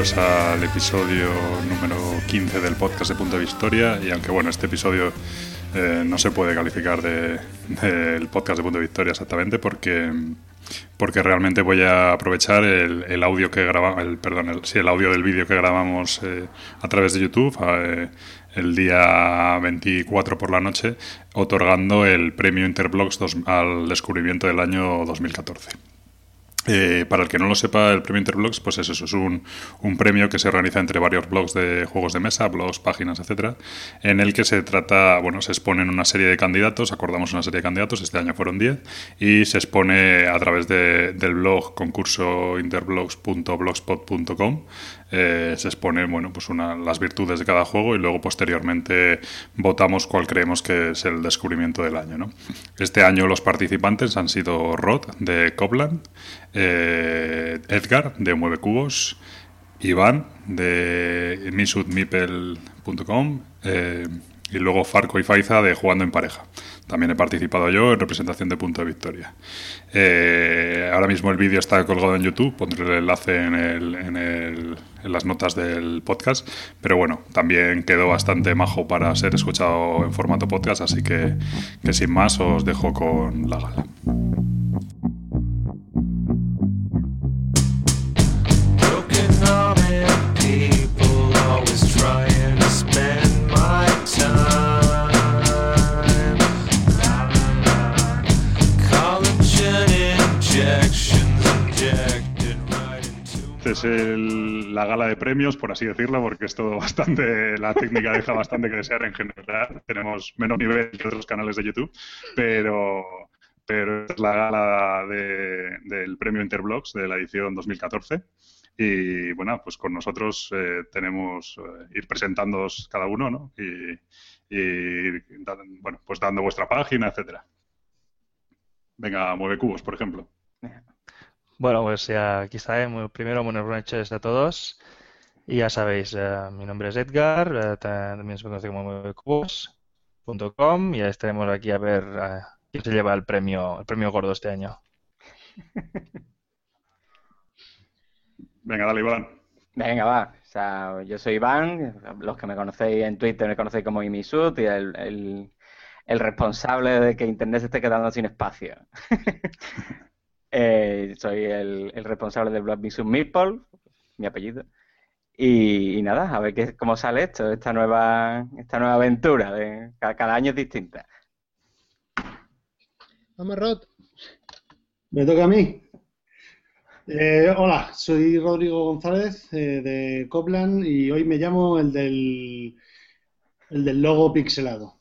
al episodio número 15 del podcast de Punto de Victoria y aunque bueno, este episodio eh, no se puede calificar del de, podcast de Punto de Victoria exactamente porque, porque realmente voy a aprovechar el, audio que grabamos, el, perdón, el, sí, el audio del vídeo que grabamos eh, a través de YouTube eh, el día 24 por la noche, otorgando el premio Interblogs al descubrimiento del año 2014. Eh, para el que no lo sepa, el premio Interblogs, pues es eso, es un, premio que se organiza entre varios blogs de juegos de mesa, blogs, páginas, etcétera, en el que se trata, bueno, se exponen una serie de candidatos, acordamos una serie de candidatos, este año fueron 10, y se expone a través de, del blog concurso interblogs.blogspot.com eh, se expone bueno, pues las virtudes de cada juego y luego posteriormente votamos cuál creemos que es el descubrimiento del año. Este año los participantes han sido Rod de Copland, eh, Edgar de Mueve Cubos, Iván de misutmipel.com eh, y luego Farco y Faiza de Jugando en Pareja. También he participado yo en representación de Punto de Victoria. Eh, ahora mismo el vídeo está colgado en YouTube, pondré el enlace en, el, en, el, en, las notas del podcast, pero bueno, también quedó bastante majo para ser escuchado en formato podcast, así que, que sin más os dejo con la gala. Es la gala de premios, por así decirlo, porque es todo bastante, la técnica deja bastante que desear en general. Tenemos menos nivel que otros canales de YouTube, pero, pero es la gala del premio Interblogs de la edición 2014. Y bueno, pues con nosotros eh, tenemos eh, ir presentándoos cada uno, ¿no? Y, y, bueno, pues dando vuestra página, etcétera. Venga, mueve cubos, por ejemplo. Bueno, pues ya aquí está. ¿eh? Primero, buenas noches a todos. Y ya sabéis, eh, mi nombre es Edgar, eh, también se conoce como cubos.com y ya estaremos aquí a ver quién se lleva el premio, el premio gordo este año. Venga, dale, Iván. Venga, va. O sea, yo soy Iván, los que me conocéis en Twitter me conocéis como Imisut y el, el, el responsable de que Internet se esté quedando sin espacio. Eh, soy el, responsable del blog Misum Meatball, mi apellido. Y, nada, a ver qué, cómo sale esto, esta nueva, esta nueva aventura. De, cada, año es distinta. Vamos, Rod. Me toca a mí. Eh, hola, soy Rodrigo González eh, de Copland y hoy me llamo el del, el del logo pixelado.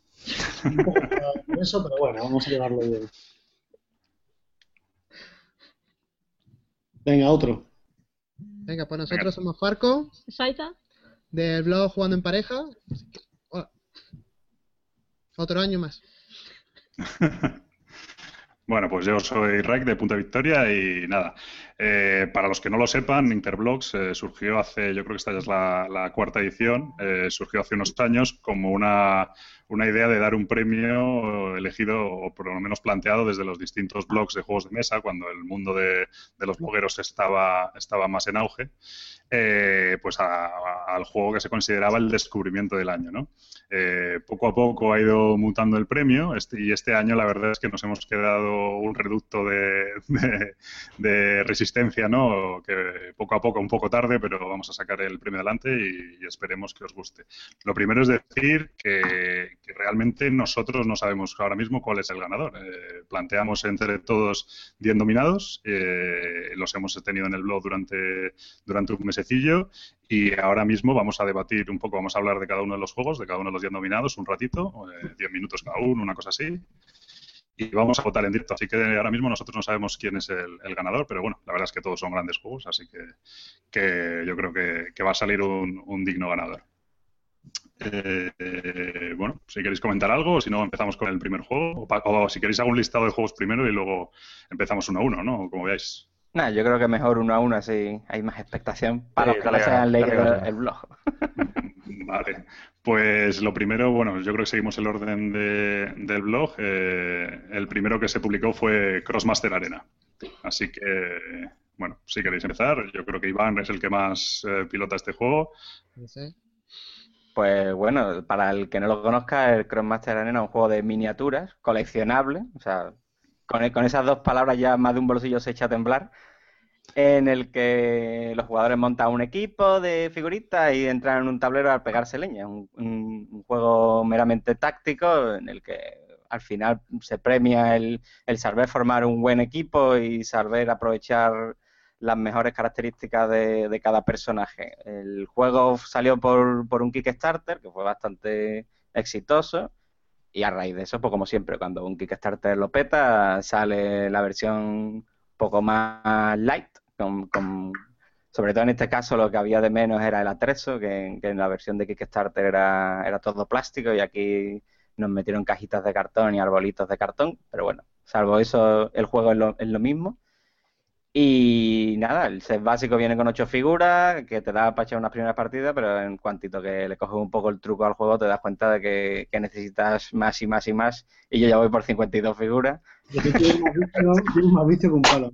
Eso, pero bueno, vamos a llevarlo bien. Venga, otro. Venga, pues nosotros somos Farco. Saita. Del blog Jugando en Pareja. Otro año más. bueno, pues yo soy Rec de Punta Victoria y nada. Eh, para los que no lo sepan, Interblogs eh, surgió hace, yo creo que esta ya es la, cuarta edición, eh, surgió hace unos años como una, una, idea de dar un premio elegido o por lo menos planteado desde los distintos blogs de juegos de mesa, cuando el mundo de, de los blogueros estaba, estaba más en auge. Eh, pues al juego que se consideraba el descubrimiento del año. ¿no? Eh, poco a poco ha ido mutando el premio este, y este año la verdad es que nos hemos quedado un reducto de, de, resistencia, ¿no? que poco a poco, un poco tarde, pero vamos a sacar el premio adelante y, esperemos que os guste. Lo primero es decir que, realmente nosotros no sabemos ahora mismo cuál es el ganador. Eh, planteamos entre todos 10 nominados, los hemos tenido en el blog durante, durante un mes y ahora mismo vamos a debatir un poco, vamos a hablar de cada uno de los juegos, de cada uno de los 10 nominados, un ratito, 10 eh, minutos cada uno, una cosa así. Y vamos a votar en directo. Así que ahora mismo nosotros no sabemos quién es el, ganador, pero bueno, la verdad es que todos son grandes juegos, así que, que yo creo que, va a salir un, digno ganador. Eh, bueno, si queréis comentar algo, o si no, empezamos con el primer juego, o, si queréis hago un listado de juegos primero y luego empezamos uno a uno, ¿no? Como veáis. Nah, yo creo que mejor uno a uno, así hay más expectación para los que no se hayan leído el blog. Vale, pues lo primero, bueno, yo creo que seguimos el orden de, del blog. Eh, el primero que se publicó fue Crossmaster Arena. Así que, bueno, si queréis empezar, yo creo que Iván es el que más eh, pilota este juego. Sé. Pues bueno, para el que no lo conozca, el Crossmaster Arena es un juego de miniaturas, coleccionable, o sea, con, con esas dos palabras ya más de un bolsillo se echa a temblar, en el que los jugadores montan un equipo de figuritas y entran en un tablero a pegarse leña. Un, un- juego meramente táctico en el que al final se premia el, el saber formar un buen equipo y saber aprovechar las mejores características de, de cada personaje. El juego salió por, por un Kickstarter que fue bastante exitoso. Y a raíz de eso, pues como siempre, cuando un Kickstarter lo peta, sale la versión poco más light, con- sobre todo en este caso lo que había de menos era el atrezo, que, que en la versión de Kickstarter era, era todo plástico y aquí nos metieron cajitas de cartón y arbolitos de cartón, pero bueno, salvo eso, el juego es lo, es lo mismo. Y nada, el set básico viene con ocho figuras, que te da para echar unas primeras partidas, pero en cuantito que le coges un poco el truco al juego, te das cuenta de que, que necesitas más y más y más. Y yo ya voy por 52 figuras. Tienes más vicio, tienes más vicio que un palo.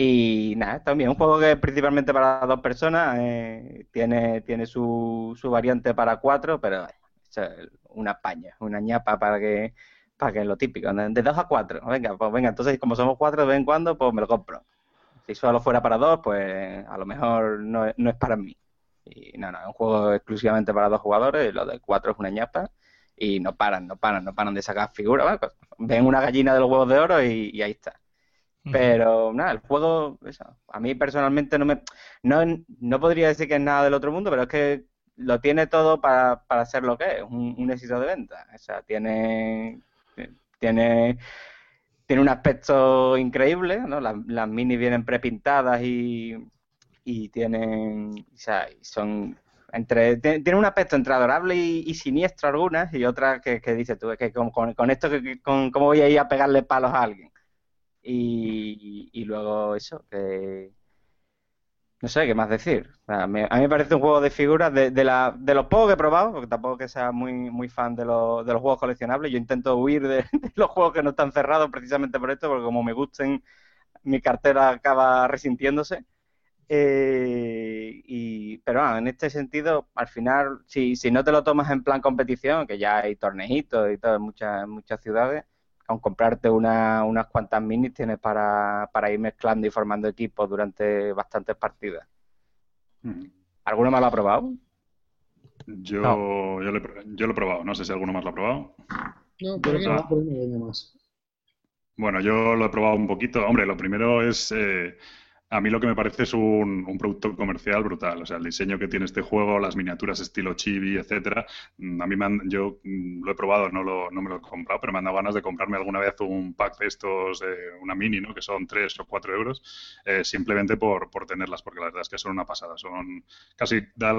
Y nada, también un juego que es principalmente para dos personas, eh, tiene, tiene su, su variante para cuatro, pero una paña, una ñapa para que, para que lo típico, de de dos a cuatro. Venga, pues venga, entonces como somos cuatro de vez en cuando, pues me lo compro. Si solo fuera para dos, pues a lo mejor no, es- no es para mí. Y no, no, es un juego exclusivamente para dos jugadores, y lo de cuatro es una ñapa. Y no paran, no paran, no paran de sacar figuras. Bueno, pues, ven una gallina de los huevos de oro y- y ahí está. Pero nada, el juego, eso, a mí personalmente no me. No, no podría decir que es nada del otro mundo, pero es que lo tiene todo para, para ser lo que es, un, un éxito de venta. O sea, tiene. Tiene. Tiene un aspecto increíble, ¿no? Las, las minis vienen prepintadas y, y tienen. O sea, y son. Entre, tiene un aspecto entre adorable y, y siniestro algunas, y otras que, que dices tú, es que con, con- esto, que- con, ¿cómo voy a ir a pegarle palos a alguien? Y, y luego eso, que no sé qué más decir. A mí me parece un juego de figuras de, de, los pocos que he probado, porque tampoco que sea muy, muy fan de, los de los juegos coleccionables. Yo intento huir de, de los juegos que no están cerrados precisamente por esto, porque como me gusten, mi cartera acaba resintiéndose. Eh, y, pero bueno, en este sentido, al final, si, si no te lo tomas en plan competición, que ya hay torneitos y todo en muchas, en muchas ciudades, con comprarte una- unas cuantas minis tienes para, para ir mezclando y formando equipos durante bastantes partidas. Mm. ¿Alguno más lo ha probado? Yo, No. yo, lo he, pro- yo lo he probado, no sé si alguno más lo ha probado. No, Yo aquí he no. probado por una leña más. Bueno, yo lo he probado un poquito. Hombre, lo primero es, eh, a mí lo que me parece es un, un producto comercial brutal. O sea, el diseño que tiene este juego, las miniaturas estilo chibi, etcétera. Mm, A mí me han- yo mm, lo he probado, no, lo, no me lo he comprado, pero me han dado ganas de comprarme alguna vez un pack de estos, de una mini, ¿no? Que son 3 o 4 euros, eh, simplemente por, por tenerlas, porque la verdad es que son una pasada. Son casi, da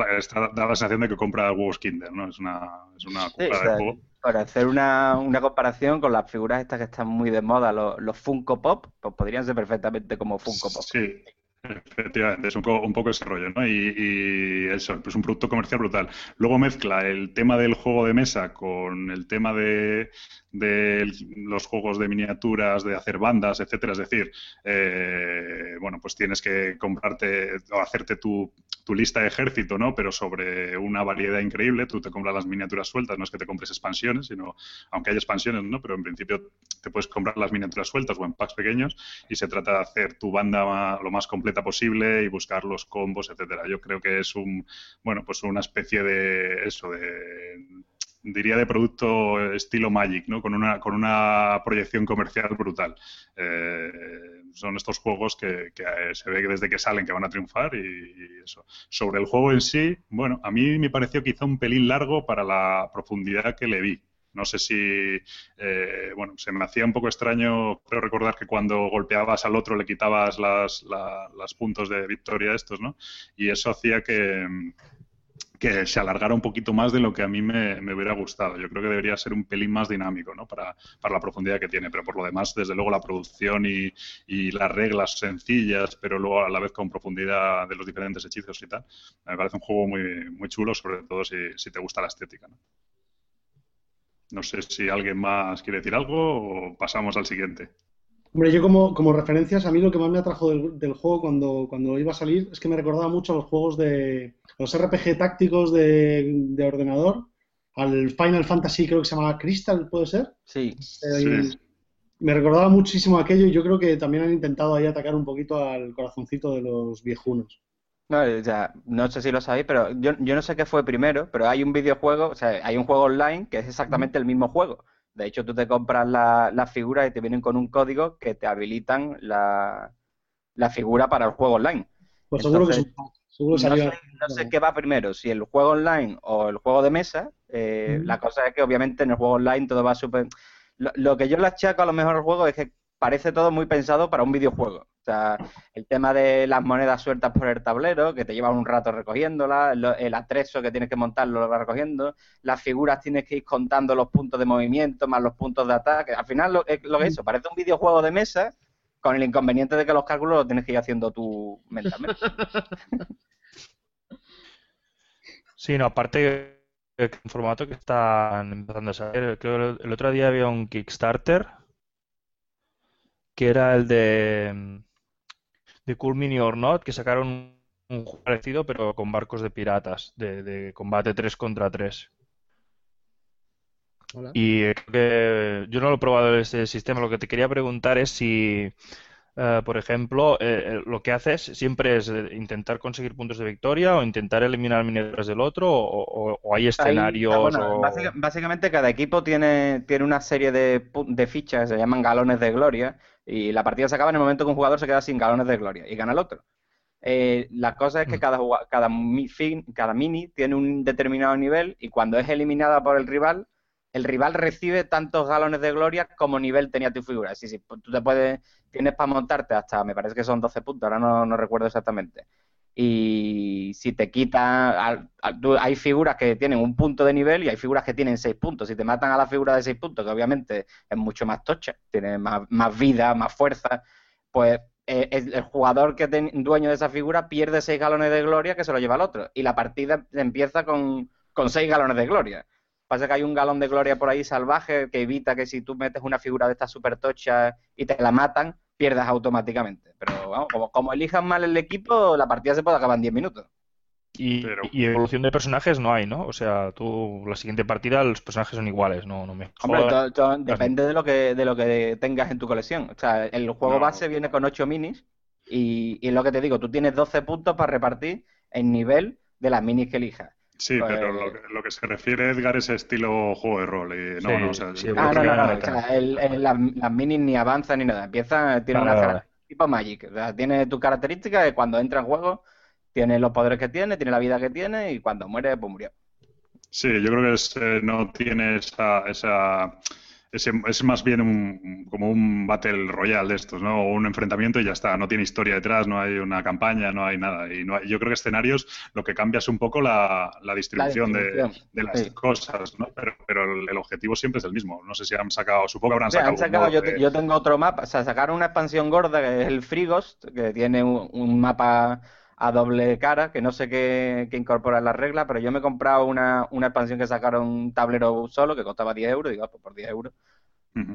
da la sensación de que compra huevos Kinder, ¿no? Es una, es una Sí, sea, de juego. Para hacer una, una comparación con las figuras estas que están muy de moda, los, Funko Pop, pues podrían ser perfectamente como Funko Pop. Sí, efectivamente, es un, un poco ese rollo, ¿no? Y, y eso, pues un producto comercial brutal. Luego mezcla el tema del juego de mesa con el tema de, de los juegos de miniaturas, de hacer bandas, etcétera. Es decir, eh, bueno, pues tienes que comprarte o hacerte tu, tu lista de ejército, ¿no? Pero sobre una variedad increíble. Tú te compras las miniaturas sueltas, no es que te compres expansiones, sino, aunque hay expansiones, ¿no? Pero en principio te puedes comprar las miniaturas sueltas o en packs pequeños y se trata de hacer tu banda lo más completa posible y buscar los combos, etcétera. Yo creo que es un, bueno, pues una especie de eso, de diría de producto estilo Magic, ¿no? Con una, con una proyección comercial brutal. Eh, son estos juegos que, eh, se ve desde que salen que van a triunfar y, eso. Sobre el juego en sí, bueno, a mí me pareció quizá un pelín largo para la profundidad que le vi. No sé si, eh, bueno, se me hacía un poco extraño, creo recordar que cuando golpeabas al otro le quitabas las, la- las puntos de victoria estos, ¿no? Y eso hacía que, que se alargara un poquito más de lo que a mí me, hubiera gustado. Yo creo que debería ser un pelín más dinámico, ¿no? Para, para la profundidad que tiene, pero por lo demás, desde luego, la producción y, y las reglas sencillas, pero luego a la vez con profundidad de los diferentes hechizos y tal, me parece un juego muy, muy chulo, sobre todo si, si te gusta la estética, ¿no? No sé si alguien más quiere decir algo o pasamos al siguiente. Hombre, yo como, como referencias, a mí lo que más me atrajo del, del juego cuando, cuando iba a salir es que me recordaba mucho a los juegos de los RPG tácticos de, de ordenador, al Final Fantasy creo que se llamaba Crystal, ¿puede ser? Sí. Eh, Sí. Me recordaba muchísimo aquello y yo creo que también han intentado ahí atacar un poquito al corazoncito de los viejunos. No, sé si lo sabéis, pero yo, yo no sé qué fue primero, pero hay un videojuego, o sea, hay un juego online que es exactamente el mismo juego. De hecho, tú te compras la- las figuras y te vienen con un código que te habilitan la, la figura para el juego online. Pues seguro que, Entonces, es un- seguro No salió. sé, no sé qué va primero, si el juego online o el juego de mesa. Eh. La cosa es que obviamente en el juego online todo va súper... Lo, lo que yo le achaco a lo mejor al juego es que parece todo muy pensado para un videojuego. O sea, el tema de las monedas sueltas por el tablero, que te llevan un rato recogiéndolas, lo- el atrezo que tienes que montarlo lo vas recogiendo, las figuras tienes que ir contando los puntos de movimiento más los puntos de ataque. Al final lo, es lo que es eso, parece un videojuego de mesa con el inconveniente de que los cálculos los tienes que ir haciendo tú mentalmente. Sí, no, aparte eh, un formato que están empezando a salir. Creo que el otro día había un Kickstarter que era el de, mm, de Cool Mini or Not, que sacaron un juego parecido pero con barcos de piratas, de, de combate 3 contra 3. Hola. Y eh, creo que yo no lo he probado ese sistema. Lo que te quería preguntar es si, eh, por ejemplo, eh, eh, lo que haces siempre es eh, intentar conseguir puntos de victoria o intentar eliminar miniaturas del otro o, o- o hay Ahí- escenarios ah, bueno, o... básica- básicamente cada equipo tiene, tiene una serie de, pu- de fichas, se llaman galones de gloria, y la partida se acaba en el momento que un jugador se queda sin galones de gloria y gana el otro. Eh, la cosa es que Mm. cada, cada, cada mini tiene un determinado nivel y cuando es eliminada por el rival, el rival recibe tantos galones de gloria como nivel tenía tu figura. Sí, sí, pues tú te puedes, tienes para montarte hasta, me parece que son 12 puntos, ahora no, recuerdo exactamente. Y si te quita, al- al- tú- hay figuras que tienen un punto de nivel y hay figuras que tienen 6 puntos. Si te matan a la figura de 6 puntos, que obviamente es mucho más tocha, tiene más, vida, más fuerza, pues eh, el, jugador que es dueño de esa figura pierde 6 galones de gloria que se lo lleva al otro. Y la partida empieza con, con 6 galones de gloria. Pasa que hay un galón de gloria por ahí salvaje que evita que si tú metes una figura de estas super tochas y te la matan, pierdas automáticamente. Pero vamos, como, como elijas mal el equipo, la partida se puede acabar en 10 minutos. Y, Pero- y evolución de personajes no hay, ¿no? O sea, tú la siguiente partida los personajes son iguales, no, no me Hombre, jodas. to- to- depende de lo que de lo que tengas en tu colección. O sea, el juego No. base viene con 8 minis y, y es lo que te digo, tú tienes 12 puntos para repartir en nivel de las minis que elijas. Sí, Pues- pero lo, que- lo que se refiere Edgar es estilo juego de rol. y no, Sí, no, o sea, sí, Ah, no, no, no. no, O sea, el- el- las, las minis ni avanzan ni nada. Empiezan, tienen Vale, una vale. característica tipo Magic. O sea, tiene tu característica que cuando entra en juego tiene los poderes que tiene, tiene la vida que tiene y cuando muere, pues murió. Sí, yo creo que es, eh, no tiene esa, esa ese- es más bien un, como un Battle Royale de estos, ¿no? O un enfrentamiento y ya está. No tiene historia detrás, no hay una campaña, no hay nada. Y no hay- yo creo que escenarios lo que cambia es un poco la, la distribución, de- distribución, de, las sí. cosas, ¿no? Pero, pero el, el objetivo siempre es el mismo. No sé si han sacado, supongo que habrán O sea, sacado, han sacado, un yo, de- yo tengo otro mapa, o sea, sacaron una expansión gorda que es el Frigost, que tiene un, un mapa a doble cara, que no sé qué, qué incorpora en las reglas, pero yo me he comprado una, una expansión que sacaron un tablero solo que costaba 10 euros, digo, ah, pues por 10 euros.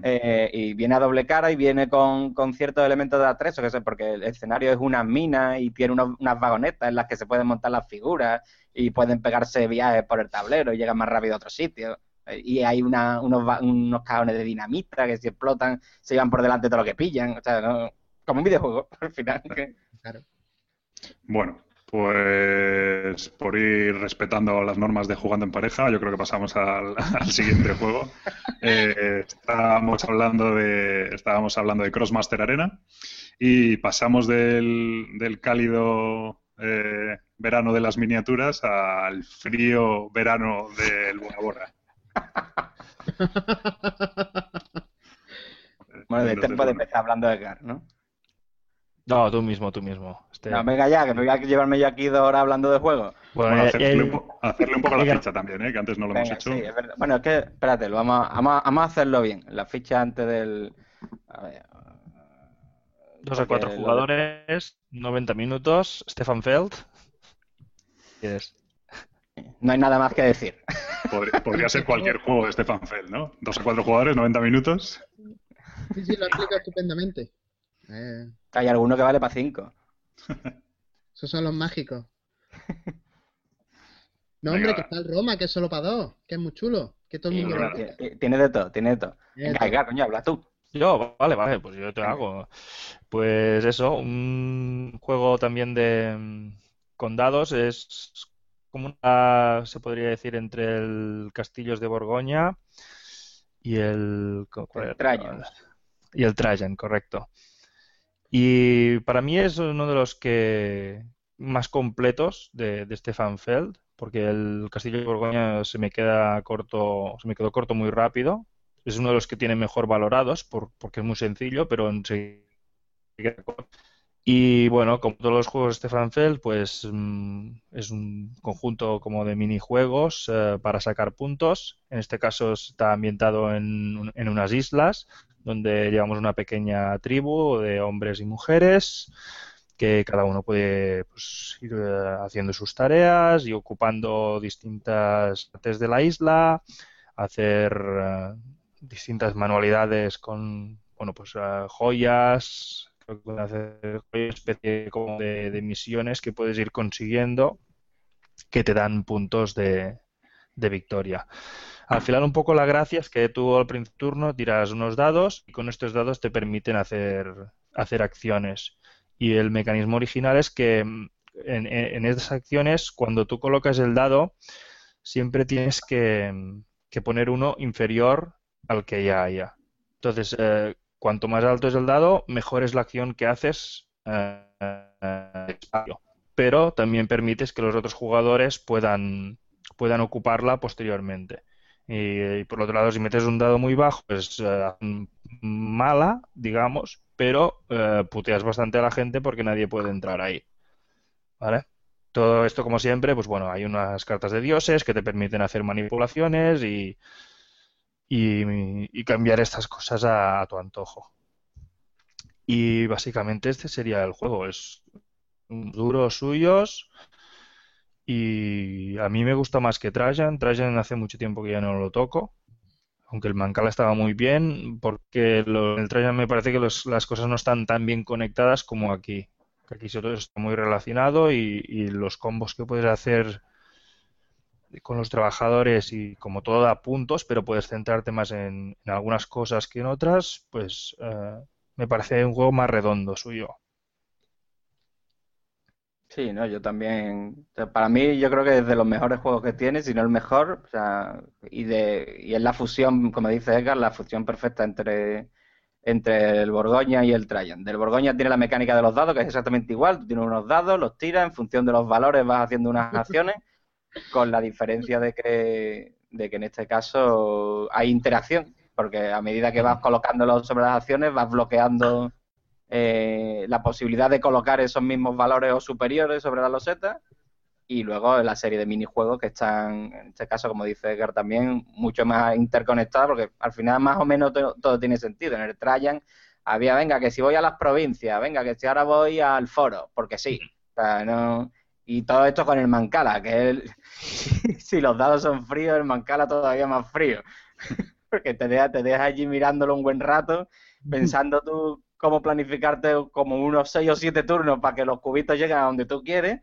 Eh, y viene a doble cara y viene con, con ciertos elementos de atrezo, que sé, porque el escenario es una mina y tiene unos- unas vagonetas en las que se pueden montar las figuras y pueden pegarse viajes por el tablero y llegan más rápido a otros sitios. Eh, Y hay una- unos, unos cajones de dinamita que si explotan se llevan por delante todo lo que pillan. O sea, no- como un videojuego, al final. que- Claro. Bueno, pues por ir respetando las normas de jugando en pareja, yo creo que pasamos al, al siguiente juego. Eh, estábamos hablando de estábamos hablando de Crossmaster Arena y pasamos del, del cálido eh, verano de las miniaturas al frío verano del Bora Bora. Bueno, de puede bueno, empezar hablando de Gar, ¿no? No, tú mismo, tú mismo. Este- No, venga ya, que me voy a llevarme yo aquí dos horas hablando de juegos. Bueno, bueno, ya- hacerle, un, po- hacerle un poco la ficha también, ¿eh? que antes no lo hemos hecho. sí, es verdad. Bueno, es que, espérate, lo vamos, a- vamos, a- vamos a hacerlo bien. La ficha antes del. A ver. Dos a cuatro de- jugadores, 90 minutos, Stefan Feld. ¿Quieres? No hay nada más que decir. Podría, podría ser cualquier juego de Stefan Feld, ¿no? Dos a cuatro jugadores, 90 minutos. Sí, sí, lo explica estupendamente. Eh, Hay alguno que vale para 5. esos son los mágicos. No, hombre, Venga. que está el Roma, que es solo para dos, que es muy chulo, que todo el mundo lo. Tiene de todo, tiene de todo. Venga, coño, habla tú. Yo, vale, vale, pues yo te hago. Pues eso, un juego también de mm, con dados es como una, se podría decir, entre el Castillos de Borgoña y el, ¿cuál El Trajan. Y el Trajan, correcto. Y para mí es uno de los que más completos de, de Stefan Feld, porque el Castillo de Borgoña se me queda corto, se me quedó corto muy rápido. Es uno de los que tiene mejor valorados por- porque es muy sencillo, pero enseguida. Y bueno, como todos los juegos de Stefan Feld, pues mm, es un conjunto como de minijuegos eh, para sacar puntos. En este caso está ambientado en, en unas islas donde llevamos una pequeña tribu de hombres y mujeres que cada uno puede pues, ir eh, haciendo sus tareas y ocupando distintas partes de la isla, hacer eh, distintas manualidades con bueno, pues, eh, joyas, creo que una especie como de, de misiones que puedes ir consiguiendo que te dan puntos de, de victoria. Al final un poco la gracia es que tú al del turno tiras unos dados y con estos dados te permiten hacer, hacer acciones. Y el mecanismo original es que mm, en, en- acciones, cuando tú colocas el dado, siempre tienes que, mm, que poner uno inferior al que ya haya. Entonces, eh, cuanto más alto es el dado, mejor es la acción que haces eh, eh, espacio. Pero también permites que los otros jugadores puedan, puedan ocuparla posteriormente. Y, por otro lado, si metes un dado muy bajo, pues eh, mala, digamos, pero eh, puteas bastante a la gente porque nadie puede entrar ahí. ¿Vale? Todo esto, como siempre, pues bueno, hay unas cartas de dioses que te permiten hacer manipulaciones y, y, y cambiar estas cosas a, a tu antojo. Y básicamente este sería el juego. Es duros suyos. Y a mí me gusta más que Trajan. Trajan hace mucho tiempo que ya no lo toco. Aunque el Mancala estaba muy bien, porque lo- el Trajan me parece que los- las cosas no están tan bien conectadas como aquí. Aquí todo está muy relacionado y, y los combos que puedes hacer con los trabajadores y como todo da puntos, pero puedes centrarte más en, en algunas cosas que en otras, pues eh, me parece un juego más redondo suyo. Sí, no, yo también. o sea, para mí, yo creo que es de los mejores juegos que tiene, si no el mejor. O sea, y de y es la fusión, como dice Edgar, la fusión perfecta entre, entre el Borgoña y el Trajan. Del Borgoña tiene la mecánica de los dados, que es exactamente igual. Tú tienes unos dados, los tiras, en función de los valores vas haciendo unas acciones, con la diferencia de que, de que en este caso hay interacción, porque a medida que vas colocándolos sobre las acciones, vas bloqueando eh, la posibilidad de colocar esos mismos valores o superiores sobre la loseta y luego la serie de minijuegos que están, en este caso, como dice Edgar, también mucho más interconectadas porque al final más o menos to- todo tiene sentido. En el Trajan había, venga, que si voy a las provincias, venga, que si ahora voy al foro, porque sí. O sea, no... Y todo esto con el Mancala, que si los dados son fríos, el Mancala todavía más frío. Porque te deja, te deja allí mirándolo un buen rato pensando tú cómo planificarte como unos 6 o 7 turnos para que los cubitos lleguen a donde tú quieres.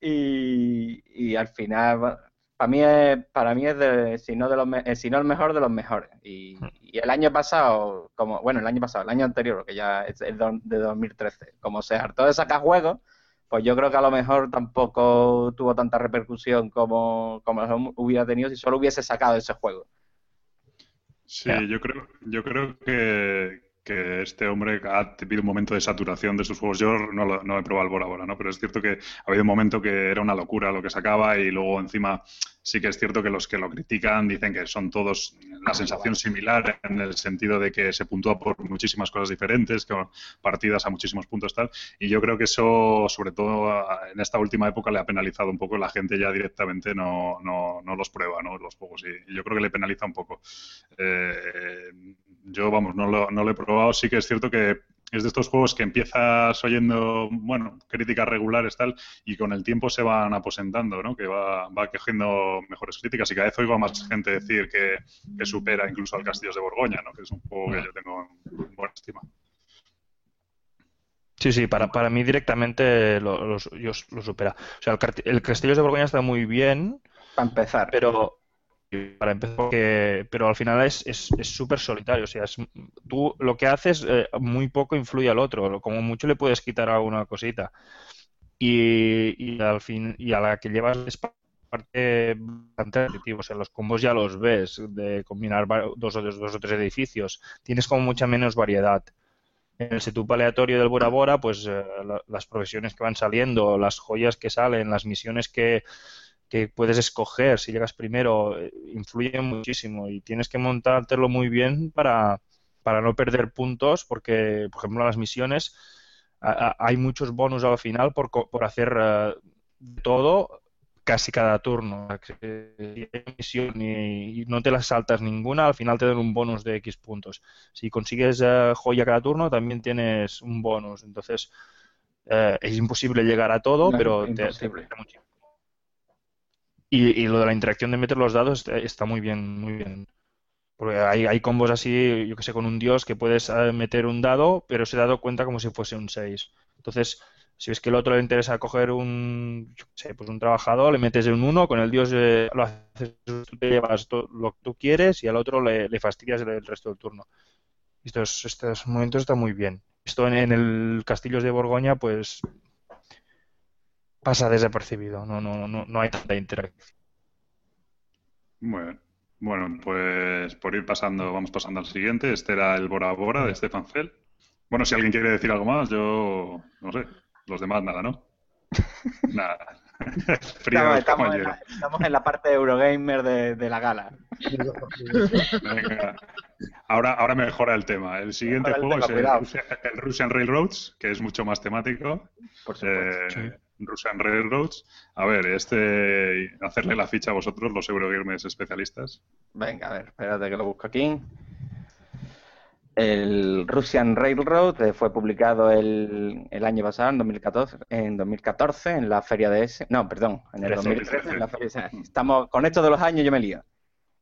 Y, y al final para mí es para mí es de, si no de los me- eh, si no el mejor de los mejores. Y, y el año pasado como bueno el año pasado el año anterior porque ya es el de 2013 como se hartó de sacar juegos pues yo creo que a lo mejor tampoco tuvo tanta repercusión como, como hubiera tenido si solo hubiese sacado ese juego. Sí, yo creo, yo creo que, que este hombre ha tenido un momento de saturación de sus juegos. Yo no, lo- no he probado el Bora Bora, ¿no? Pero es cierto que ha habido un momento que era una locura lo que sacaba y luego encima sí que es cierto que los que lo critican dicen que son todos la sensación similar en el sentido de que se puntúa por muchísimas cosas diferentes, que partidas a muchísimos puntos tal. Y yo creo que eso, sobre todo en esta última época, le ha penalizado un poco. La gente ya directamente no, no, no los prueba, ¿no? Los juegos. Y, y yo creo que le penaliza un poco. Eh, yo, vamos, no lo, no lo he probado. Sí que es cierto que es de estos juegos que empiezas oyendo, bueno, críticas regulares tal, y con el tiempo se van aposentando, ¿no? Que va, va cogiendo mejores críticas y cada vez oigo a más gente decir que, que supera incluso al Castillos de Borgoña, ¿no? Que es un juego que yo tengo en buena estima. Sí, sí, para, para mí directamente lo, lo, yo- lo supera. O sea, el, el Castillos de Borgoña está muy bien, Para empezar. pero para empezar, porque- pero al final es es es súper solitario. O sea, es- tú lo que haces eh, muy poco influye al otro. Como mucho le puedes quitar alguna cosita. Y, y al fin, y a la que llevas es parte bastante repetitiva. O sea, los combos ya los ves, de combinar dos o, dos, dos o tres edificios. Tienes como mucha menos variedad. En el setup aleatorio del Bora Bora, pues eh, la- las profesiones que van saliendo, las joyas que salen, las misiones que, que puedes escoger si llegas primero, eh, influyen muchísimo y tienes que montártelo muy bien para, para no perder puntos, porque, por ejemplo, en las misiones a- a- hay muchos bonus al final por, por hacer eh, todo casi cada turno. Si hay misión y, y no te las saltas ninguna, al final te dan un bonus de X puntos. Si consigues eh, joya cada turno, también tienes un bonus. Entonces, eh, es imposible llegar a todo, No, pero te- te, mucho. Y, y lo de la interacción de meter los dados está, muy bien, muy bien. Porque hay, combos así, yo que sé, con un dios que puedes eh, meter un dado, pero ese dado cuenta como si fuese un 6. Entonces, si ves que al otro le interesa coger un, yo sé, pues un trabajador, le metes un 1, con el dios eh, lo haces, te llevas to- lo que tú quieres y al otro le, fastidias el, el resto del turno. Estos, estos momentos están muy bien. Esto en, en el Castillos de Borgoña, pues pasa desapercibido, no, no, no, no hay tanta interacción. Bueno, bueno, pues por ir pasando, vamos pasando al siguiente. Este era el Bora Bora de Stefan Fell. Bueno, si alguien quiere decir algo más, yo no sé. Los demás nada, ¿no? Nada. Frío Estamos, estamos en la, estamos en la parte Eurogamer de, de la gala. Venga. Ahora, ahora mejora el tema. El siguiente Mejora el juego tema, es el. Russian, el Russian Railroads, que es mucho más temático. Por supuesto. Eh, Russian Railroads. A ver, este, hacerle la ficha a vosotros, los Eurogamers especialistas. Venga, a ver, espérate que lo busco aquí. El Russian Railroad eh, fue publicado el, el año pasado, en 2014, en 2014, en la feria de ese. No, perdón, en el 13, 2013, en la feria de Estamos con esto de los años, yo me lío.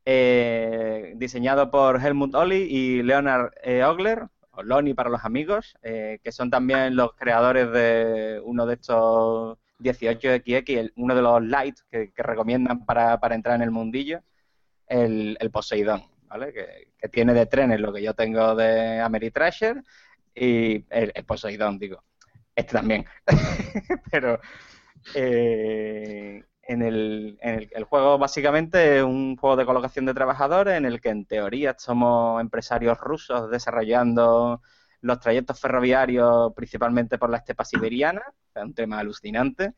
Eh, diseñado por Helmut Olli y Leonard eh, Ogler, o Loni para los amigos, eh, que son también los creadores de uno de estos 18XX, el- uno de los light que, recomiendan para, para entrar en el mundillo, el, el Poseidón, ¿vale? Que, que tiene de trenes lo que yo tengo de Ameritrasher y el, el Poseidón, digo. Este también. Pero eh, en, el, juego básicamente es un juego de colocación de trabajadores en el que en teoría somos empresarios rusos desarrollando los trayectos ferroviarios principalmente por la estepa siberiana, es un tema alucinante.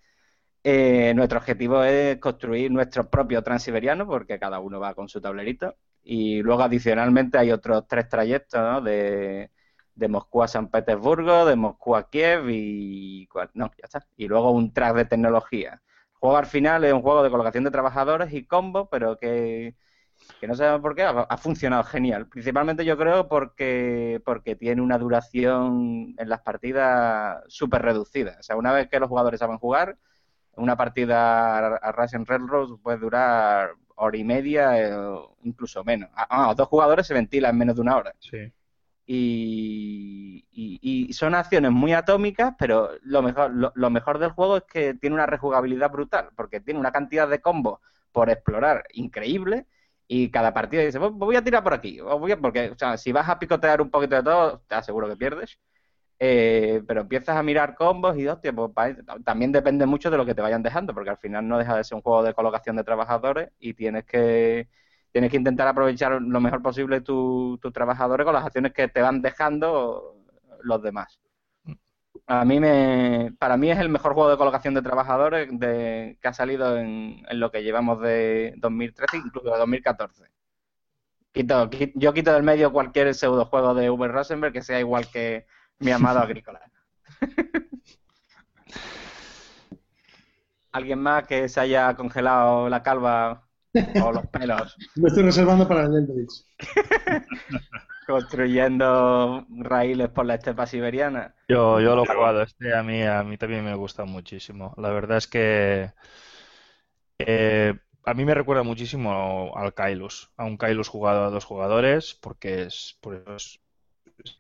Eh, nuestro objetivo es construir nuestro propio transiberiano, porque cada uno va con su tablerito. Y luego, adicionalmente, hay otros tres trayectos de, de Moscú a San Petersburgo, de Moscú a Kiev y. No, ya está. Y luego un track de tecnología. Juego al final es un juego de colocación de trabajadores y combo, pero que, que no sé por qué ha, funcionado genial. Principalmente yo creo porque, porque tiene una duración en las partidas súper reducida. O sea, una vez que los jugadores saben jugar, una partida a, a Russian Railroad puede durar hora y media eh, incluso menos. Ah, ah, dos jugadores se ventilan en menos de una hora. Sí. Y, y- son acciones muy atómicas, pero lo mejor, lo, mejor del juego es que tiene una rejugabilidad brutal, porque tiene una cantidad de combos por explorar increíble. Y cada partida dice, "Pues voy a tirar por aquí, o voy a-", porque si vas a picotear un poquito de todo, te aseguro que pierdes. Eh, pero empiezas a mirar combos y hostia, pues también depende mucho de lo que te vayan dejando, porque al final no deja de ser un juego de colocación de trabajadores y tienes que tienes que intentar aprovechar lo mejor posible tu- tus trabajadores con las acciones que te van dejando los demás. A mí me, para mí es el mejor juego de colocación de trabajadores de, que ha salido en, en lo que llevamos de 2013, incluso de 2014. Quito, qui- yo quito del medio cualquier pseudojuego de Uber Rosenberg que sea igual que mi amado Agrícola. ¿Alguien más que se haya congelado la calva o los pelos? Me estoy reservando para el Eldritch. construyendo raíles por la estepa siberiana. Yo, yo lo he jugado, este a mí, a mí también me gusta muchísimo. La verdad es que eh, a mí me recuerda muchísimo al Kailus, a un Kailus jugado a dos jugadores, porque es, es,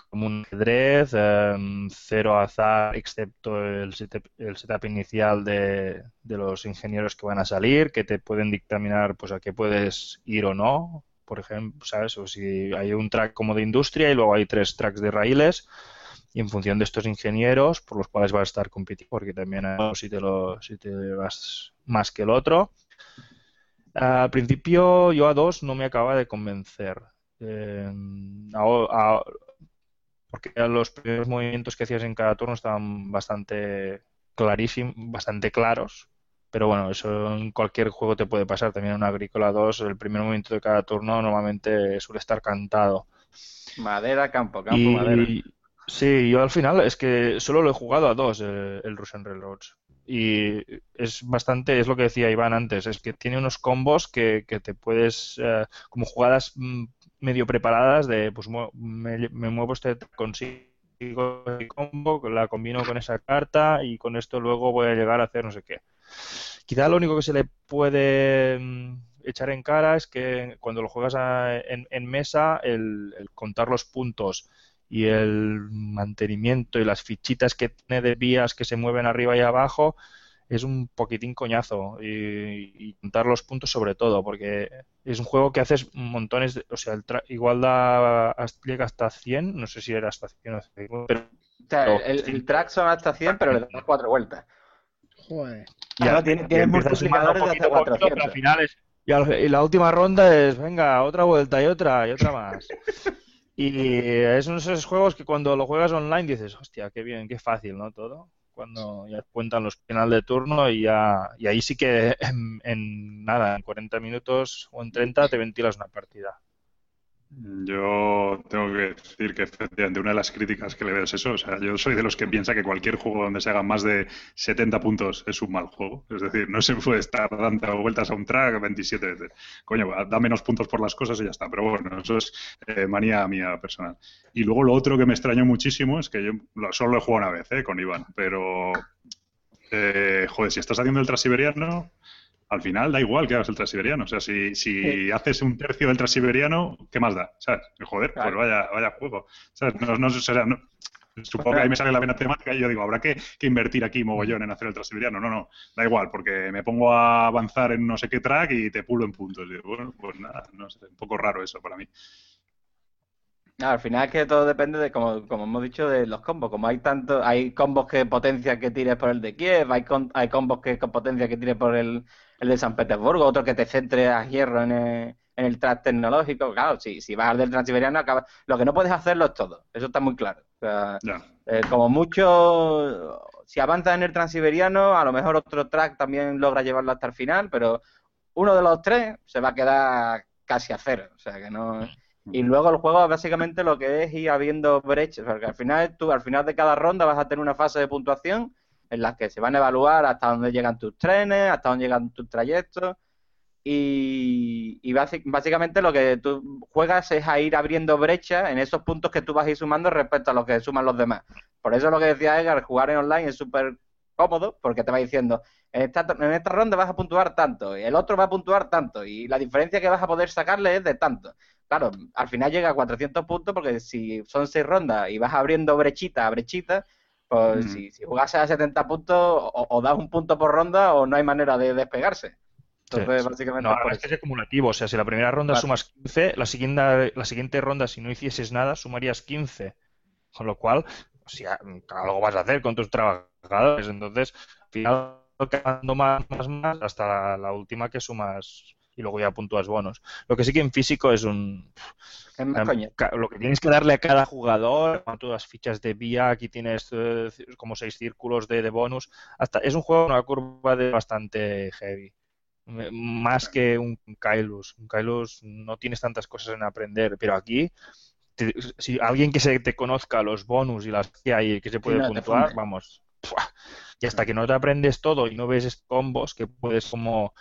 como un ajedrez, em, cero azar, excepto el setup, inicial de, de, los ingenieros que van a salir, que te pueden dictaminar pues a qué puedes ir o no, por ejemplo, ¿sabes? O si hay un track como de industria y luego hay tres tracks de raíles, y en función de estos ingenieros, por los cuales vas a estar compitiendo, porque también si te, lo, si te vas más que el otro. Al principio yo a dos no me acaba de convencer. Eh, porque los primeros movimientos que hacías en cada turno estaban bastante clarísimos, bastante claros. Pero bueno, eso en cualquier juego te puede pasar. También en una Agrícola 2, el primer movimiento de cada turno normalmente suele estar cantado. Madera, campo, campo, y, madera. Sí, yo al final es que solo lo he jugado a dos, el, el Russian Railroads y es bastante, es lo que decía Iván antes, es que tiene unos combos que, que te puedes, eh, como jugadas mm, medio preparadas de, pues me, me muevo este, consigo el combo, la combino con esa carta y con esto luego voy a llegar a hacer no sé qué. Quizá lo único que se le puede mm, echar en cara es que cuando lo juegas en, en, mesa, el contar los puntos y el mantenimiento y las fichitas que tiene de vías que se mueven arriba y abajo es un poquitín coñazo y, y contar los puntos sobre todo porque es un juego que haces montones de, o sea el igual da llega hasta 100 no sé si era hasta 100 pero o sea, el, el, track son hasta 100 pero le das cuatro vueltas Joder. Ya, no, tiene, tiene multiplicadores de hasta 400 al final es, y, al, y la última ronda es venga otra vuelta y otra y otra más y es uno de esos juegos que cuando lo juegas online dices, hostia, qué bien, qué fácil, ¿no? Todo. Cuando ya cuentan los final de turno y ya y ahí sí que en, en nada, en 40 minutos o en 30 te ventilas una partida. Yo tengo que decir que efectivamente una de las críticas que le veo es eso. O sea, yo soy de los que piensa que cualquier juego donde se hagan más de 70 puntos es un mal juego. Es decir, no se puede estar dando vueltas a un track 27 veces. Coño, da menos puntos por las cosas y ya está. Pero bueno, eso es eh, manía mía personal. Y luego lo otro que me extrañó muchísimo es que yo solo lo he jugado una vez eh, con Iván. Pero, eh, joder, si estás haciendo el transiberiano al final da igual que hagas el transiberiano. O sea, si, si sí. haces un tercio del transiberiano, ¿qué más da? ¿Sabes? Joder, claro. pues vaya, vaya juego. ¿Sabes? No, no, o sea, no, supongo que ahí me sale la vena temática y yo digo, habrá que, que, invertir aquí mogollón en hacer el transiberiano. No, no, da igual, porque me pongo a avanzar en no sé qué track y te pulo en puntos. Y digo, bueno, pues nada, no sé, un poco raro eso para mí. No, al final es que todo depende de, como, como hemos dicho, de los combos. Como hay tanto, hay combos que potencia que tires por el de Kiev, hay, con, hay combos que potencia que tires por el, el de San Petersburgo, otro que te centre a hierro en el, en el track tecnológico. Claro, si, si vas al del transiberiano, acaba... lo que no puedes hacerlo es todo. Eso está muy claro. O sea, eh, como mucho, si avanzas en el transiberiano, a lo mejor otro track también logra llevarlo hasta el final, pero uno de los tres se va a quedar casi a cero. O sea que no. Y luego el juego básicamente lo que es ir habiendo brechas, porque al final tú, al final de cada ronda vas a tener una fase de puntuación en las que se van a evaluar hasta dónde llegan tus trenes, hasta dónde llegan tus trayectos. Y, y básicamente lo que tú juegas es a ir abriendo brechas en esos puntos que tú vas a ir sumando respecto a los que suman los demás. Por eso lo que decía Edgar, jugar en online es súper cómodo porque te va diciendo, en esta, en esta ronda vas a puntuar tanto, y el otro va a puntuar tanto, y la diferencia que vas a poder sacarle es de tanto. Claro, al final llega a 400 puntos porque si son seis rondas y vas abriendo brechita a brechita, pues mm. si, si jugase a 70 puntos, o, o, das un punto por ronda o no hay manera de despegarse. Entonces, sí, básicamente. No, es que es acumulativo. O sea, si la primera ronda sumas 15, la siguiente, la siguiente ronda, si no hicieses nada, sumarías 15. Con lo cual, o sea, algo vas a hacer con tus trabajadores. Entonces, al final, más, más, más, hasta la, la última que sumas y luego ya puntúas bonos. Lo que sí que en físico es un... Es más um, lo que tienes que darle a cada jugador, cuando las fichas de vía, aquí tienes uh, como seis círculos de, de, bonus, hasta es un juego una curva de bastante heavy. Más que un Kailus. Un Kailus no tienes tantas cosas en aprender, pero aquí te, si alguien que se te conozca los bonus y las que hay que se puede sí, no, puntuar, vamos. Y hasta que no te aprendes todo y no ves combos que puedes como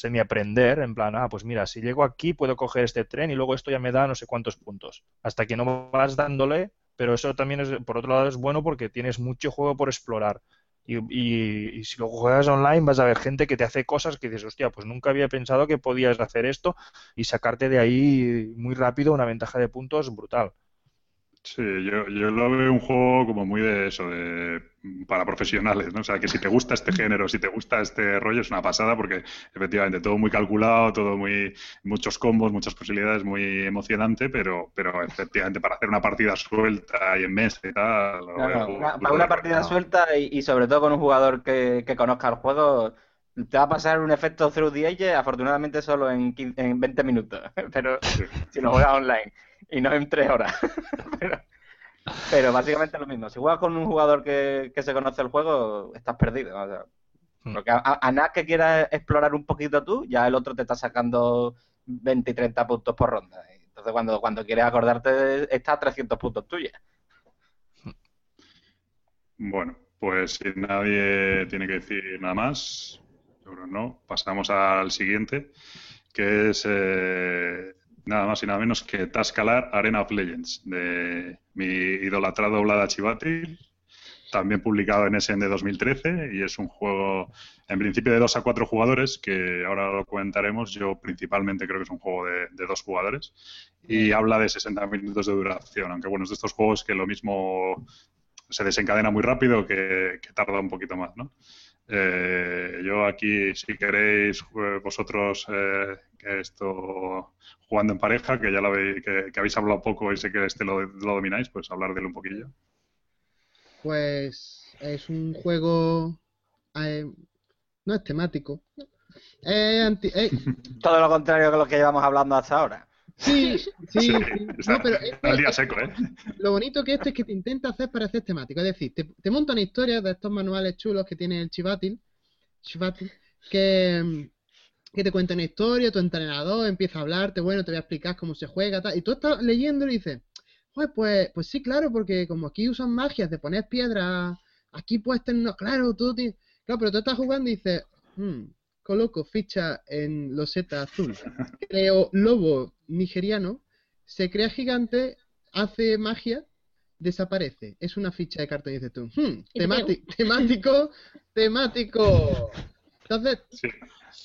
semi-aprender, en plan, ah, pues mira, si llego aquí puedo coger este tren y luego esto ya me da no sé cuántos puntos. Hasta que no vas dándole, pero eso también es, por otro lado, es bueno porque tienes mucho juego por explorar. Y, y, y, si luego juegas online vas a ver gente que te hace cosas que dices, hostia, pues nunca había pensado que podías hacer esto y sacarte de ahí muy rápido una ventaja de puntos brutal. Sí, yo, yo lo veo un juego como muy de eso, de para profesionales, ¿no? O sea, que si te gusta este género, si te gusta este rollo, es una pasada porque efectivamente todo muy calculado, todo muy muchos combos, muchas posibilidades, muy emocionante, pero pero efectivamente para hacer una partida suelta y en mes y tal. No, no, una, para una partida suelta y, y, sobre todo con un jugador que, que, conozca el juego, te va a pasar un efecto through the age, afortunadamente solo en, 15, en 20 minutos, pero sí. si no juegas online y no en 3 horas. pero, pero básicamente lo mismo. Si juegas con un jugador que, que se conoce el juego, estás perdido. O sea, porque a, a, nada que quieras explorar un poquito tú, ya el otro te está sacando 20 y 30 puntos por ronda. Entonces, cuando, cuando quieres acordarte, está a 300 puntos tuyos. Bueno, pues si nadie tiene que decir nada más, yo creo no, pasamos al siguiente, que es eh, nada más y nada menos que Tascalar Arena of Legends, de mi idolatrado Vlada Chivatil, también publicado en SN de 2013, y es un juego en principio de 2 a 4 jugadores, que ahora lo comentaremos, yo principalmente creo que es un juego de, de dos jugadores, y habla de 60 minutos de duración, aunque bueno, es de estos juegos que lo mismo se desencadena muy rápido que, que tarda un poquito más, ¿no? Eh, yo aquí, si queréis, vosotros eh, que esto jugando en pareja, que ya lo habéis, que, que habéis hablado poco y sé que este lo, lo, domináis, pues hablar de él un poquillo. Pues es un juego eh, no es temático. Eh, anti, eh. Todo lo contrario que lo que llevamos hablando hasta ahora. Sí, sí, sí. Está, no, pero este, día seco, ¿eh? Lo bonito que esto es que te intenta hacer parecer temático. Es decir, te, te monta una historia de estos manuales chulos que tiene el Chivatil, Chivatil que, que te cuenta una historia, tu entrenador empieza a hablarte, bueno, te voy a explicar cómo se juega, tal, y tú estás leyendo y dices, pues, pues, pues sí, claro, porque como aquí usan magias de poner piedras, aquí puedes tener, claro, tú tienes, claro, pero tú estás jugando y dices, hmm, coloco ficha en loseta azul, creo lobo nigeriano, se crea gigante, hace magia, desaparece. Es una ficha de cartón y dices tú, hmm, temático, temático, temático. Entonces, sí.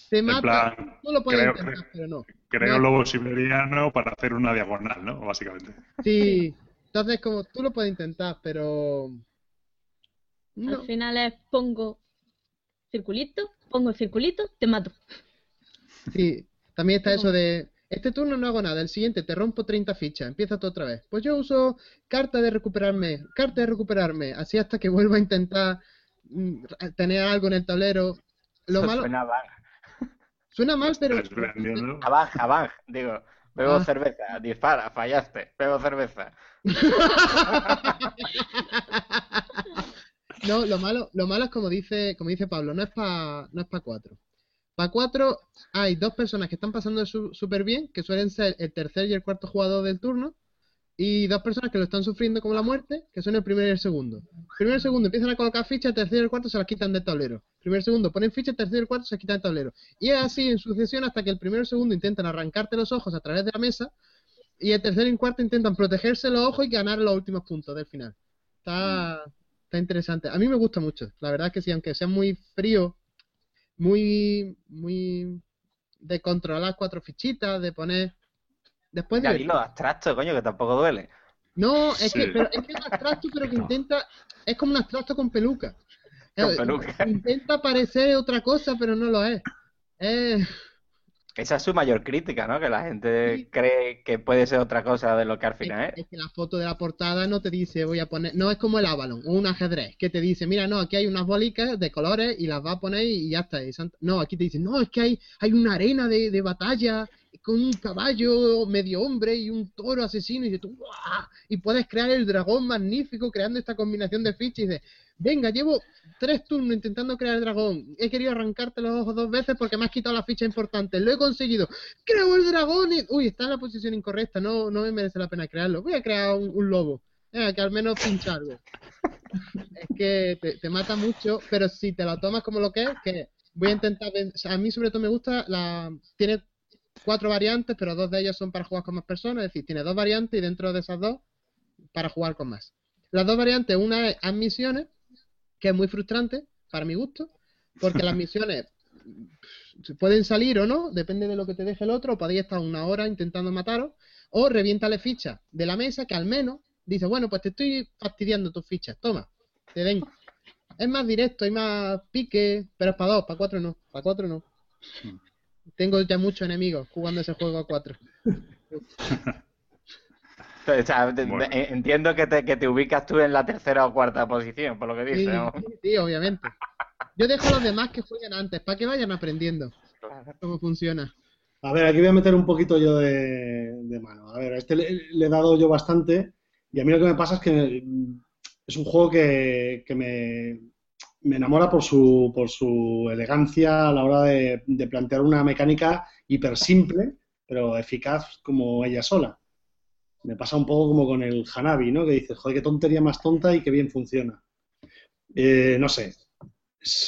te mata, plan, tú lo puedes creo, intentar, creo, pero no. Creo no. lobo siberiano para hacer una diagonal, ¿no? Básicamente. Sí, entonces como tú lo puedes intentar, pero... No. Al final es pongo circulito, pongo el circulito, te mato. Sí, también está eso de, este turno no hago nada, el siguiente te rompo 30 fichas, empieza tú otra vez. Pues yo uso carta de recuperarme, carta de recuperarme, así hasta que vuelva a intentar mm, tener algo en el tablero. Lo Eso malo... Suena mal. Suena mal, pero... Abaj, abaj, digo. Bebo ah. cerveza, dispara, fallaste, bebo cerveza. no, lo malo, lo malo es como dice, como dice Pablo, no es para no es para cuatro. Para cuatro hay dos personas que están pasando súper bien, que suelen ser el tercer y el cuarto jugador del turno, y dos personas que lo están sufriendo como la muerte, que son el primero y el segundo. Primero y segundo empiezan a colocar fichas, el tercero y el cuarto se las quitan del tablero. Primero y segundo ponen fichas, el tercero y el cuarto se las quitan del tablero. Y es así en sucesión hasta que el primero y segundo intentan arrancarte los ojos a través de la mesa, y el tercero y cuarto intentan protegerse los ojos y ganar los últimos puntos del final. Está, está interesante. A mí me gusta mucho. La verdad es que sí, aunque sea muy frío, muy, muy de controlar cuatro fichitas, de poner Después de... lo abstracto, coño, que tampoco duele. No, es, sí. que, pero, es que es abstracto, pero que intenta. Es como un abstracto con peluca. Con peluca. Intenta parecer otra cosa, pero no lo es. es... Esa es su mayor crítica, ¿no? Que la gente sí. cree que puede ser otra cosa de lo que al final es. Es que la foto de la portada no te dice, voy a poner. No es como el Avalon o un ajedrez, que te dice, mira, no, aquí hay unas bolicas de colores y las va a poner y ya está. No, aquí te dice, no, es que hay, hay una arena de, de batalla con un caballo medio hombre y un toro asesino y dices tú, ¡Wow! y puedes crear el dragón magnífico creando esta combinación de fichas y dices, venga, llevo tres turnos intentando crear el dragón, he querido arrancarte los ojos dos veces porque me has quitado la ficha importante, lo he conseguido, creo el dragón y, uy, está en la posición incorrecta, no, no me merece la pena crearlo, voy a crear un, un lobo, venga, que al menos pincha algo. es que te, te, mata mucho, pero si te lo tomas como lo que es, que voy a intentar. A mí, sobre todo, me gusta. la Tiene cuatro variantes, pero dos de ellas son para jugar con más personas. Es decir, tiene dos variantes y dentro de esas dos, para jugar con más. Las dos variantes, una es admisiones, que es muy frustrante, para mi gusto, porque las misiones pueden salir o no, depende de lo que te deje el otro, o podéis estar una hora intentando mataros, o reviéntale fichas de la mesa que al menos dice, bueno, pues te estoy fastidiando tus fichas, toma, te den. Es más directo, hay más pique, pero es para dos, para cuatro no, para cuatro no. Tengo ya muchos enemigos jugando ese juego a cuatro. Entiendo que te, que te ubicas tú en la tercera o cuarta posición, por lo que dices. Sí, obviamente. Yo dejo a los demás que jueguen antes, para que vayan aprendiendo cómo funciona. A ver, aquí voy a meter un poquito yo de, mano. A ver, a este le, he dado yo bastante. Y a mí lo que me pasa es que es un juego que, me, enamora por su, por su elegancia a la hora de, plantear una mecánica hiper simple, pero eficaz como ella sola. Me pasa un poco como con el Hanabi, ¿no? Que dices, joder, qué tontería más tonta y qué bien funciona. Eh, no sé,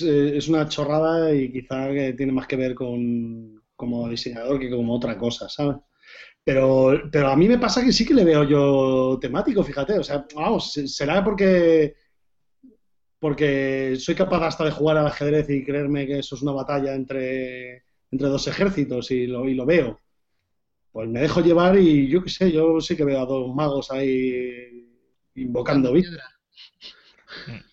eh, es, una chorrada y quizá que tiene más que ver con como diseñador que como otra cosa, ¿sabes? Pero, pero a mí me pasa que sí que le veo yo temático, fíjate. O sea, vamos, será porque porque soy capaz hasta de jugar al ajedrez y creerme que eso es una batalla entre, entre dos ejércitos y lo, y lo veo. Pues me dejo llevar y yo qué sé, yo sí que veo a dos magos ahí invocando vida.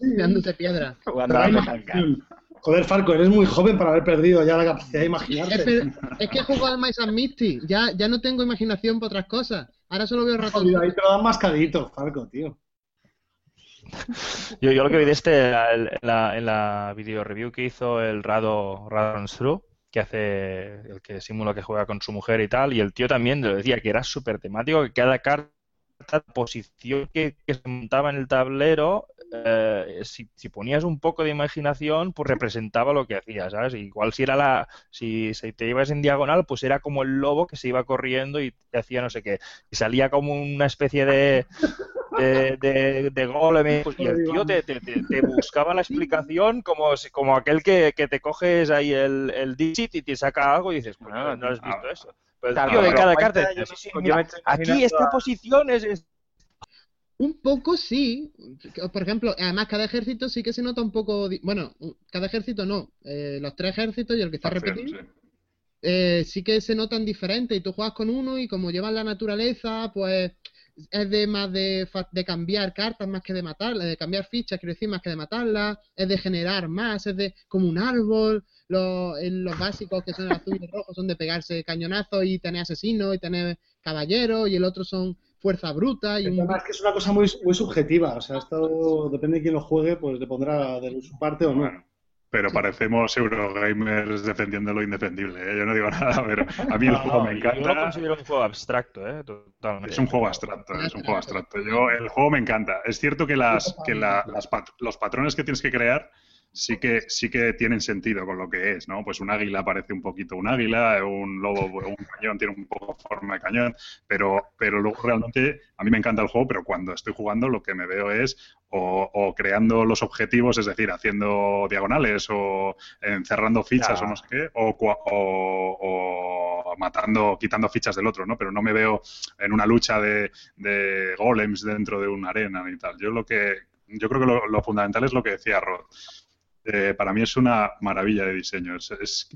Dándote piedra. Joder, Falco, eres muy joven para haber perdido ya la capacidad de imaginarte. Es, que he jugado al Mice and Misty. Ya, ya no tengo imaginación para otras cosas. Ahora solo veo ratón. Ahí te lo dan mascadito, Falco, tío. Yo, yo, lo que vi de este en la, en la video review que hizo el Rado Radon que hace el que simula que juega con su mujer y tal, y el tío también lo decía que era súper temático, que cada carta posición que, que, se montaba en el tablero eh, si, ponías un poco de imaginación, pues representaba lo que hacías, ¿sabes? Igual si era la, si, te ibas en diagonal, pues era como el lobo que se iba corriendo y te hacía no sé qué, y salía como una especie de de, de, golem pues, y el tío te, buscaba la explicación como como aquel que, te coges ahí el, el digit y te saca algo y dices, pues no, has visto eso. Pues el tío de cada carta, aquí esta posición es un poco sí. Por ejemplo, además cada ejército sí que se nota un poco... Bueno, cada ejército no. Eh, los tres ejércitos y el que está repetido. Eh, sí. que se notan diferentes y tú juegas con uno y como llevan la naturaleza, pues es de más de, de cambiar cartas más que de matarlas, de cambiar fichas, quiero decir, más que de matarlas, es de generar más, es de como un árbol, los, los básicos que son el azul y el rojo son de pegarse cañonazos y tener asesinos y tener caballeros y el otro son fuerza bruta. Y un... Es que es una cosa muy, muy subjetiva, o sea, esto depende de quién lo juegue, pues le pondrá de su parte o no. pero parecemos Eurogamers defendiendo lo indefendible. ¿eh? Yo no digo nada, pero a mí el juego me encanta. Yo lo considero un juego abstracto, ¿eh? Totalmente. Es un juego abstracto, es un juego abstracto. Yo, el juego me encanta. Es cierto que las, que la, las los patrones que tienes que crear sí que, sí que tienen sentido con lo que es, ¿no? Pues un águila parece un poquito un águila, un lobo, un cañón tiene un poco forma de cañón, pero, pero luego realmente a mí me encanta el juego, pero cuando estoy jugando lo que me veo es o, creando los objetivos, es decir, haciendo diagonales o encerrando fichas o no sé qué, o, o, matando, quitando fichas del otro, ¿no? Pero no me veo en una lucha de, de golems dentro de una arena y tal. Yo lo que yo creo que lo, lo fundamental es lo que decía Rod. Eh, para mí es una maravilla de diseño. Es,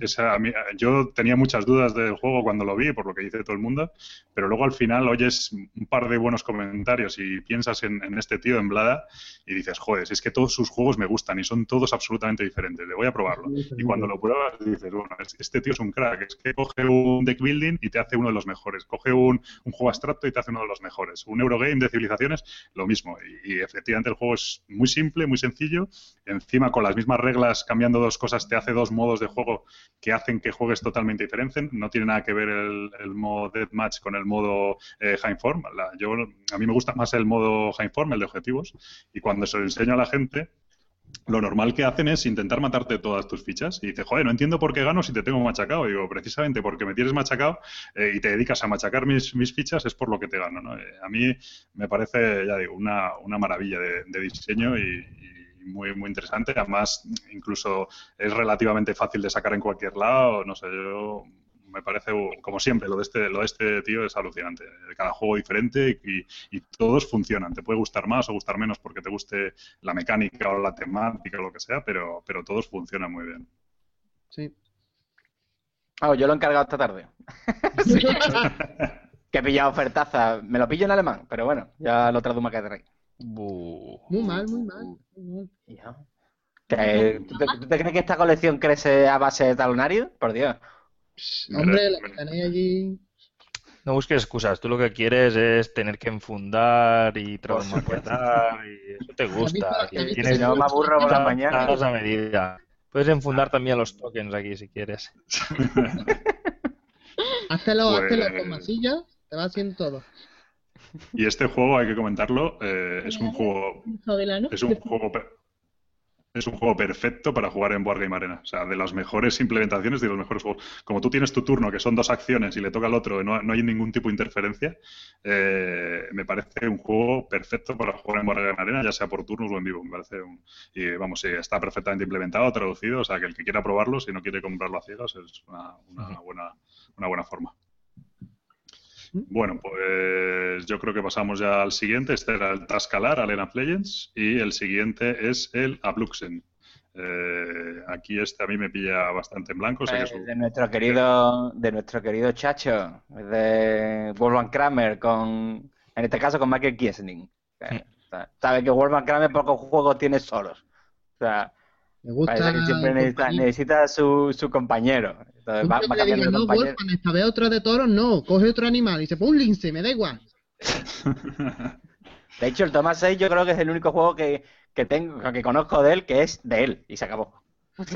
yo tenía muchas dudas del juego cuando lo vi, por lo que dice todo el mundo, pero luego al final oyes un par de buenos comentarios y piensas en, este tío en Blada y dices, joder, es que todos sus juegos me gustan y son todos absolutamente diferentes, le voy a probarlo. Y cuando lo pruebas dices, bueno, este tío es un crack, es que coge un deck building y te hace uno de los mejores, coge un, juego abstracto y te hace uno de los mejores, un Eurogame de civilizaciones, lo mismo. Y, y efectivamente el juego es muy simple, muy sencillo, encima con las mismas reglas, cambiando dos cosas, te hace dos modos de juego que hacen que juegues totalmente diferentes. No tiene nada que ver el, el modo Deathmatch con el modo eh, High Form. yo, a mí me gusta más el modo High Form, el de objetivos, y cuando se lo enseño a la gente, lo normal que hacen es intentar matarte todas tus fichas. Y dice, joder, no entiendo por qué gano si te tengo machacado. Digo, precisamente porque me tienes machacado eh, y te dedicas a machacar mis, mis, fichas es por lo que te gano. ¿no? Eh, a mí me parece, ya digo, una, una maravilla de, diseño y, muy, muy interesante. Además, incluso es relativamente fácil de sacar en cualquier lado. No sé, yo me parece, como siempre, lo de este, lo de este tío es alucinante. Cada juego diferente y, todos funcionan. Te puede gustar más o gustar menos porque te guste la mecánica o la temática o lo que sea, pero, pero todos funcionan muy bien. Sí. Ah, yo lo he encargado esta tarde. que he pillado ofertaza. Me lo pillo en alemán, pero bueno, ya lo traduco que de rey. Muy mal, muy mal. ¿Tú te crees que esta colección crece a base de talonario? Por Dios. Hombre, la que tenéis allí. No busques excusas, tú lo que quieres es tener que enfundar y traumatizar y eso te gusta. Tienes no me aburro por la mañana. A medida. Puedes enfundar también los tokens aquí si quieres. Háztelo, pues... con masilla, te va haciendo todo. Y este juego, hay que comentarlo, eh, es un juego. Es un juego es un juego perfecto para jugar en Wargame Arena. O sea, de las mejores implementaciones y de los mejores juegos. Como tú tienes tu turno, que son dos acciones, y le toca al otro, no, no hay ningún tipo de interferencia, eh, me parece un juego perfecto para jugar en Wargame Arena, ya sea por turnos o en vivo. Me parece un, y vamos, sí, está perfectamente implementado, traducido, o sea, que el que quiera probarlo, si no quiere comprarlo a ciegas, es una, buena, una buena forma. Bueno, pues yo creo que pasamos ya al siguiente. Este era el Tascalar, Arena of Legends, y el siguiente es el Abluxen. Eh, aquí este a mí me pilla bastante en blanco. de nuestro querido, de nuestro querido Chacho, de Wolfgang Kramer, con, en este caso con Michael Kiesling. Sabe que Wolfgang Kramer pocos juegos tiene solos. O sea, me gusta. Que siempre necesita, su, su compañero. Entonces, va, va digo, no, Wolfman, esta vez otro de toros, no. Coge otro animal y se pone un lince, me da igual. De hecho, el Thomas 6 yo creo que es el único juego que, que tengo, que conozco de él, que es de él, y se acabó. Pues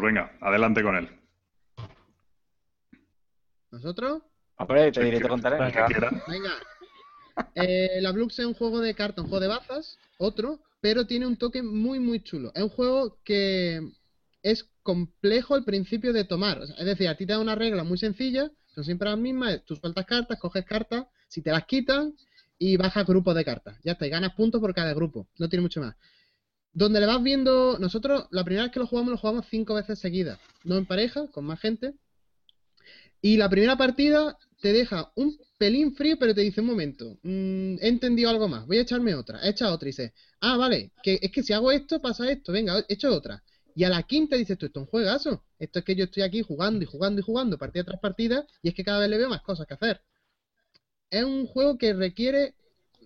venga, adelante con él. ¿Nosotros? Hombre, te diré, te contaré. Venga. Eh, la Blux es un juego de cartas, un juego de bazas, otro, pero tiene un toque muy, muy chulo. Es un juego que es complejo al principio de tomar. es decir, a ti te da una regla muy sencilla, son siempre las mismas, tú sueltas cartas, coges cartas, si te las quitan y bajas grupos de cartas. Ya está, y ganas puntos por cada grupo, no tiene mucho más. Donde le vas viendo, nosotros la primera vez que lo jugamos lo jugamos cinco veces seguidas, no en pareja, con más gente. Y la primera partida te deja un pelín frío, pero te dice un momento, mm, he entendido algo más, voy a echarme otra, echa otra y dice, ah, vale, que es que si hago esto pasa esto, venga, echo otra. Y a la quinta dices tú, esto es un juegazo, esto es que yo estoy aquí jugando y jugando y jugando, partida tras partida, y es que cada vez le veo más cosas que hacer. Es un juego que requiere,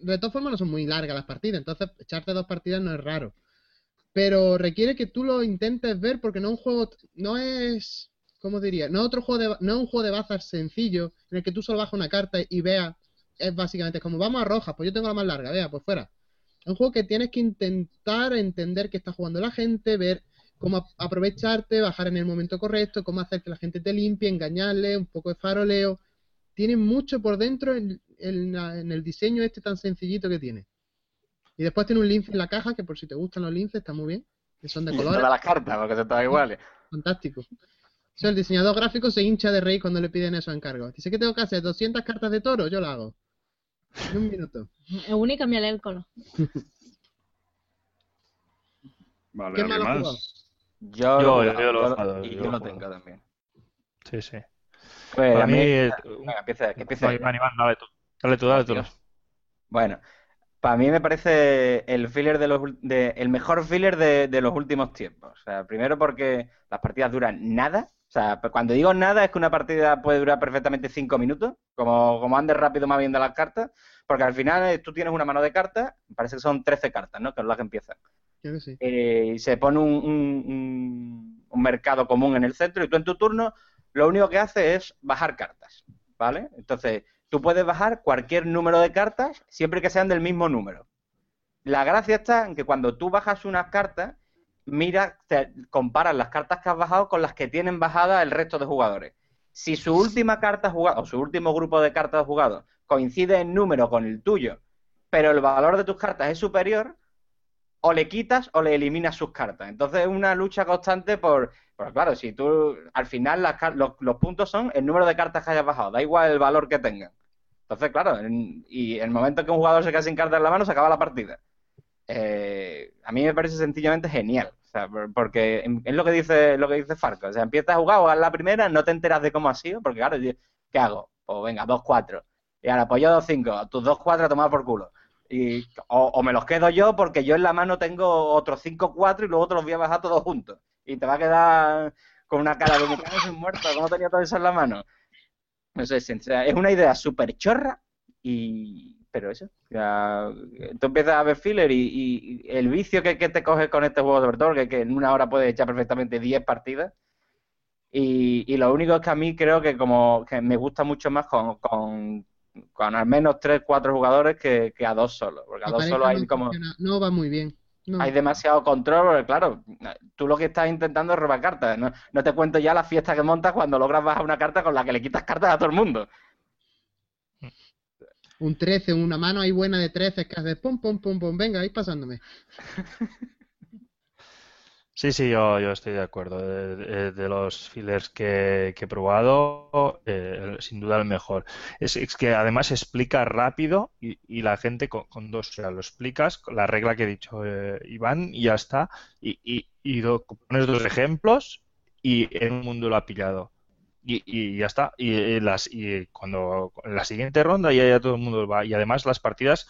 de todas formas no son muy largas las partidas, entonces echarte dos partidas no es raro. Pero requiere que tú lo intentes ver porque no es un juego, no es ¿cómo diría? No, otro juego de, no es un juego de bazas sencillo en el que tú solo bajas una carta y veas, es básicamente como vamos a roja, pues yo tengo la más larga, vea, pues fuera. Es un juego que tienes que intentar entender qué está jugando la gente, ver cómo aprovecharte, bajar en el momento correcto, cómo hacer que la gente te limpie, engañarle, un poco de faroleo. Tiene mucho por dentro en, el diseño este tan sencillito que tiene. Y después tiene un lince en la caja, que por si te gustan los linces, está muy bien. Que son de colores. las cartas, porque son todas iguales. Fantástico el diseñador gráfico se hincha de rey cuando le piden eso a encargo. Dice que tengo que hacer 200 cartas de toro, yo lo hago. En un minuto. Es única, me el color. vale, ¿Qué más? Yo, yo, yo, lo, y yo lo tengo también. Sí, sí. Pues a mí... Venga, empieza, que empiece. Dale tú. Dale tú, dale tú. Bueno, para mí me parece el filler de los de, el mejor filler de, de, los últimos tiempos. O sea, primero porque las partidas duran nada. O sea, cuando digo nada es que una partida puede durar perfectamente cinco minutos, como, como andes rápido más bien de las cartas, porque al final eh, tú tienes una mano de cartas, parece que son 13 cartas, ¿no? Que es las que empiezan. Eh, y se pone un, un, mercado común en el centro y tú en tu turno lo único que haces es bajar cartas, ¿vale? Entonces, tú puedes bajar cualquier número de cartas siempre que sean del mismo número. La gracia está en que cuando tú bajas unas cartas, mira, te comparas las cartas que has bajado con las que tienen bajada el resto de jugadores. Si su última carta jugada o su último grupo de cartas jugado coincide en número con el tuyo, pero el valor de tus cartas es superior, o le quitas o le eliminas sus cartas. Entonces es una lucha constante por, por claro, si tú al final los, los, puntos son el número de cartas que hayas bajado, da igual el valor que tengan. Entonces, claro, y el momento que un jugador se queda sin cartas en la mano se acaba la partida. eh, a mí me parece sencillamente genial. O sea, porque es lo que dice lo que dice Farco. O sea, empiezas a jugar, jugar la primera, no te enteras de cómo ha sido, porque claro, ¿qué hago? Pues venga, 2-4. Y ahora, pues yo 2-5, tus 2-4 a tomar por culo. Y, o, me los quedo yo porque yo en la mano tengo otros 5-4 y luego te los voy a bajar todos juntos. Y te va a quedar con una cara de me cago sin muerto, ¿cómo tenía todo eso en la mano? No sé, es una idea súper chorra y... Pero eso, tú empiezas a ver filler y, el vicio que, te coges con este juego, sobre todo, que, que en una hora puedes echar perfectamente 10 partidas, y, lo único es que a mí creo que como que me gusta mucho más con, con, al menos 3, 4 jugadores que, a dos solos. Porque a dos solos hay como... No va muy bien. Hay demasiado control, porque claro, tú lo que estás intentando es robar cartas. No, no te cuento ya la fiesta que montas cuando logras bajar una carta con la que le quitas cartas a todo el mundo. Un 13, una mano ahí buena de 13 que haces pum, pum, pum, pum, venga, ahí pasándome. Sí, sí, yo, yo estoy de acuerdo. De, los fillers que, he probado, eh, sin duda el mejor. Es, que además explica rápido y, la gente con, dos, o sea, lo explicas, la regla que he dicho eh, Iván, y ya está. Y, y, pones dos ejemplos y un mundo lo ha pillado. Y, ya está. Y, las, y cuando en la siguiente ronda ya, ya todo el mundo va. Y además las partidas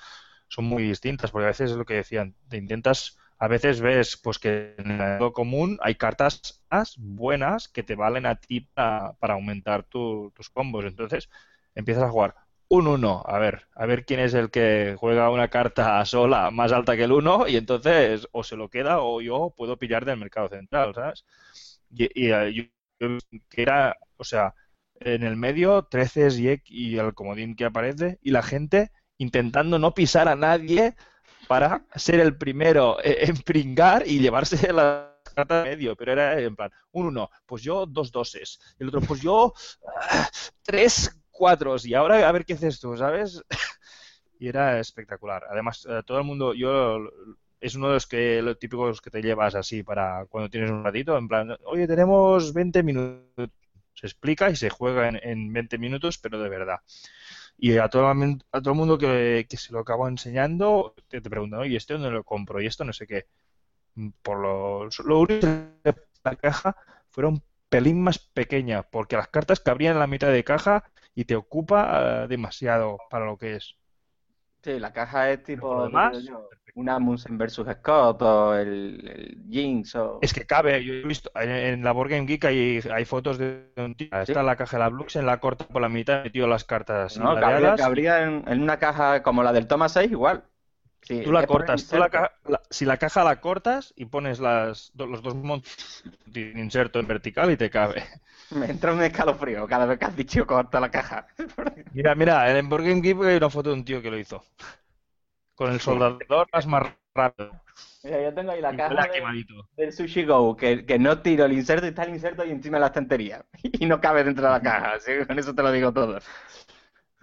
son muy distintas, porque a veces es lo que decían, te intentas a veces ves pues que en el mundo común hay cartas buenas que te valen a ti para, aumentar tus combos. Entonces empiezas a jugar un 1, a ver, a ver quién es el que juega una carta sola más alta que el 1 y entonces o se lo queda o yo puedo pillar del mercado central, ¿sabes? Y, eh, yo, que era, o sea, en el medio 13 y, y el comodín que aparece y la gente intentando no pisar a nadie para ser el primero en pringar y llevarse la carta de medio, pero era en plan, un uno, pues yo dos doses, el otro, pues yo ah, tres cuatros, y ahora a ver qué haces tú, ¿sabes? y era espectacular. Además, eh, todo el mundo, yo es uno de los que los típicos que te llevas así para cuando tienes un ratito, en plan, oye, tenemos 20 minutos. Se explica y se juega en, en 20 minutos, pero de verdad. Y a todo, todo el mundo que, se lo acabo enseñando, te, te preguntan, oye, ¿este dónde lo compro? Y esto no sé qué. Mm, por lo, lo único de la caja fueron un pelín más pequeña, porque las cartas cabrían en la mitad de caja y te ocupa eh, demasiado para lo que es. Sí, la caja es tipo un Amundsen versus Scott o el, el Jinx o... Es que cabe, yo he visto en, la Board Game Geek hay, hay fotos de un tío, está en la caja de la en la corta por la mitad metido las cartas No, cabría, cabría en, en, una caja como la del Toma 6 igual. tú la cortas, tú la si la caja la cortas y pones las, los dos montos de inserto en vertical y te cabe. Me entra un escalofrío cada vez que has dicho corta la caja. mira, mira, en Board Game Geek hay una foto de un tío que lo hizo. Con el soldador más rápido. Mira, yo tengo ahí la caja del Sushi Go, que, que, no tiro el inserto y está el inserto y encima de la estantería. Y no cabe dentro de la caja, así con eso te lo digo todo.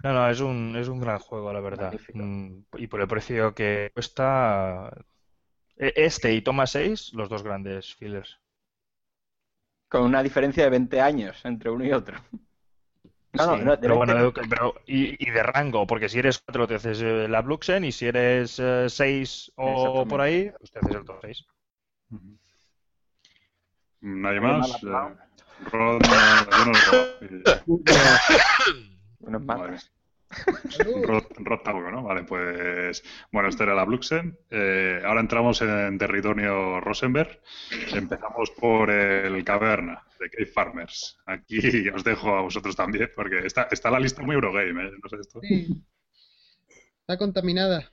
No, no, es un, es un gran juego, la verdad. Mm, y por el precio que cuesta, e, este y Toma 6, los dos grandes fillers. Con una diferencia de 20 años entre uno y otro. No, no, pero bueno, pero, y, de rango, porque si eres 4 te haces eh, la Bluxen y si eres 6 eh, o por ahí, pues te haces el top 6. Nadie más. Eh, Rod, Unos más. Rod, ¿no? Vale, pues. Bueno, esta era la Bluxen. Eh, ahora entramos en territorio Rosenberg. Empezamos por el Caverna de Cave Farmers. Aquí os dejo a vosotros también, porque está, está la lista muy Eurogame, ¿eh? No sé esto. Sí. Está contaminada.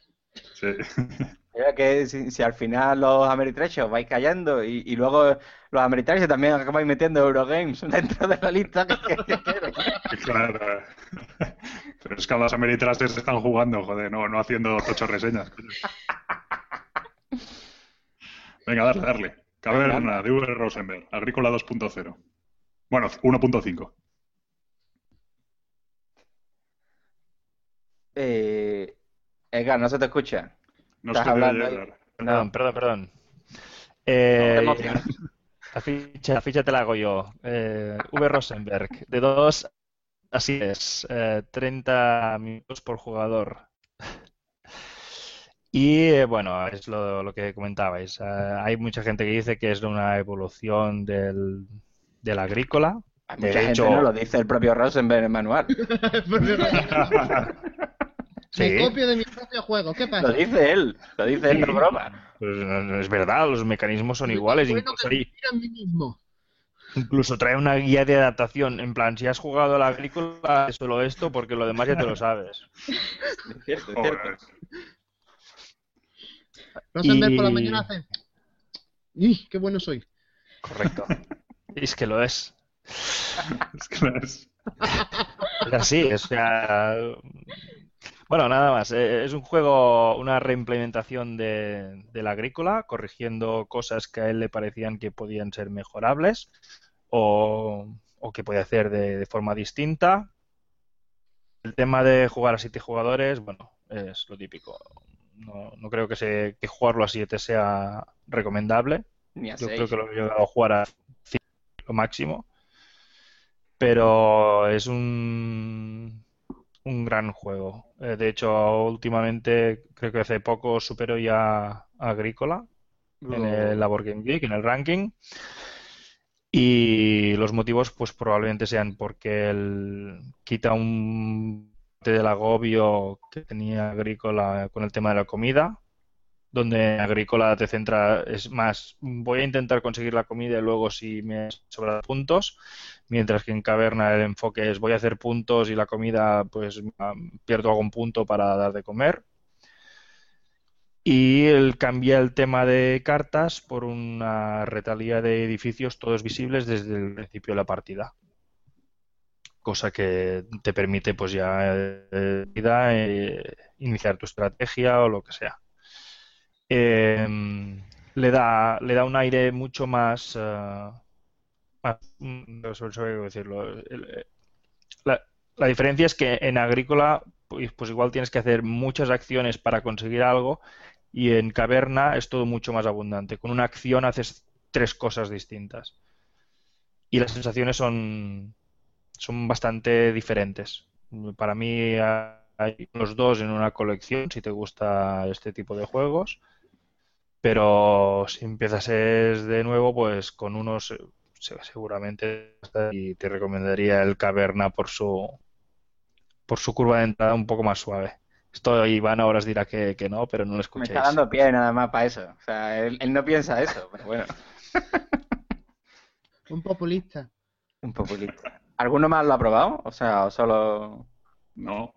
Sí. Mira que si, al final los Ameritrashers vais cayendo y, luego los Ameritrashers también acabáis metiendo Eurogames dentro de la lista que, Claro. Pero es que los Ameritrashers están jugando, joder, no, no haciendo ocho reseñas. Venga, darle, darle. Caverna de V. Rosenberg, Agrícola 2.0. Bueno, 1.5. Eh, Edgar, no se te escucha. No Estás hablando Perdón, perdón, perdón. Eh, la, ficha, la, ficha, te la hago yo. Eh, v. Rosenberg, de 2, así es, eh, 30 minutos por jugador. Y eh, bueno, es lo, lo que comentabais. Eh, hay mucha gente que dice que es una evolución del, del agrícola. Hay De mucha gente hecho- no lo dice el propio Rosenberg en el manual. Sí. Me copio de mi propio juego. ¿Qué Lo pasa? dice él, lo dice él, no es broma. Pues, no- no es verdad, los mecanismos son iguales. Bueno, Incluso, mismo. incluso trae una guía de adaptación. En plan, si has jugado al agrícola, es solo esto, porque lo demás ya te lo sabes. Es cierto, es cierto. Rosenberg por la Y- mañana hace. ¡Ih, qué bueno soy! Correcto. Es que lo es. Es que es- Es así, o sea... Bueno, nada más. eh, Es un juego, una reimplementación de, del agrícola, corrigiendo cosas que a él le parecían que podían ser mejorables o, o que podía hacer de, de forma distinta. El tema de jugar a siete jugadores, bueno, es lo típico. No, no creo que, se, que jugarlo a siete sea recomendable. Ni a Yo seis. creo que lo he llegado a jugar a 5 lo máximo. Pero es un, un gran juego. Eh, de hecho, últimamente, creo que hace poco superó ya a Agrícola en el Labor Game Geek, en el ranking. Y los motivos, pues probablemente sean porque él quita un parte del agobio que tenía Agrícola con el tema de la comida, donde Agrícola te centra, es más, voy a intentar conseguir la comida y luego si me sobran puntos, mientras que en Caverna el enfoque es voy a hacer puntos y la comida, pues pierdo algún punto para dar de comer. Y él cambia el tema de cartas por una retalía de edificios todos visibles desde el principio de la partida. Cosa que te permite pues ya eh, vida, eh, iniciar tu estrategia o lo que sea. Eh, le da, le da un aire mucho más, eh, más- mm, no sé cómo decirlo. La, la diferencia es que en agrícola pues, pues igual tienes que hacer muchas acciones para conseguir algo y en caverna es todo mucho más abundante. Con una acción haces tres cosas distintas. Y las sensaciones son, son bastante diferentes. Para mí hay los dos en una colección si te gusta este tipo de juegos. Pero si empiezas es de nuevo, pues con unos eh, se- seguramente y te recomendaría el Caverna por su por su curva de entrada un poco más suave. Esto Iván ahora os dirá que, que no, pero no lo Me escuchéis. está dando pie nada más para eso. O sea, él, él no piensa eso, pero bueno, Un populista. un populista. ¿Alguno más lo ha probado? O sea, o solo... No.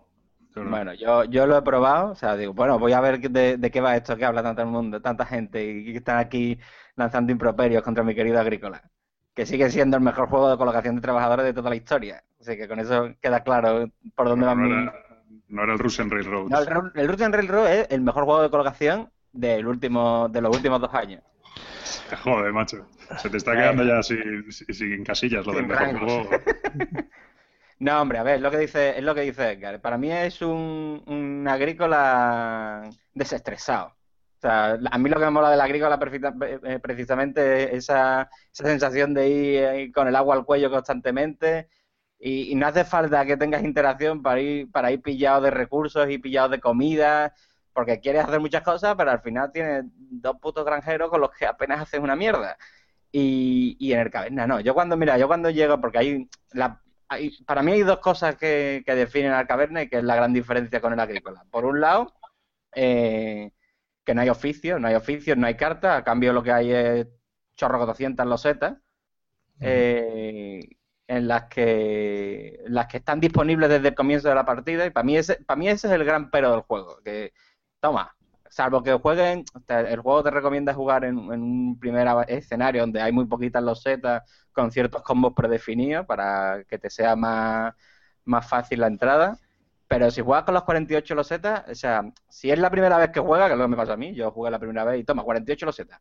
Bueno, yo, yo lo he probado, o sea, digo, bueno, voy a ver de, de qué va esto que habla tanto el mundo, tanta gente y que están aquí lanzando improperios contra mi querido Agrícola, que sigue siendo el mejor juego de colocación de trabajadores de toda la historia. Así que con eso queda claro por dónde va no, mi... no era el Russian Railroad. No, el, el Russian Railroad es el mejor juego de colocación del último, de los últimos dos años. Joder, macho. Se te está quedando ya sin, sin, casillas lo del mejor juego. No, hombre, a ver, es lo que dice, es lo que dice Edgar. Para mí es un, un agrícola desestresado. O sea, a mí lo que me mola del agrícola eh, precisamente es esa, esa sensación de ir ahí con el agua al cuello constantemente y, y no hace falta que tengas interacción para ir, para ir pillado de recursos y pillado de comida, porque quieres hacer muchas cosas, pero al final tienes dos putos granjeros con los que apenas haces una mierda. Y, y en el caverna no. Yo cuando, mira, yo cuando llego, porque hay, la, hay para mí hay dos cosas que, que definen al caverna y que es la gran diferencia con el agrícola. Por un lado, eh, que no hay oficio, no hay oficios, no hay cartas, a cambio lo que hay es chorro 400 losetas, eh, en las que las que están disponibles desde el comienzo de la partida y para mí ese, para mí ese es el gran pero del juego, que toma, salvo que jueguen, el juego te recomienda jugar en, en un primer escenario donde hay muy poquitas losetas con ciertos combos predefinidos para que te sea más, más fácil la entrada. Pero si juegas con los 48 losetas, o sea, si es la primera vez que juegas, que es lo que me pasa a mí, yo jugué la primera vez y toma, 48 losetas.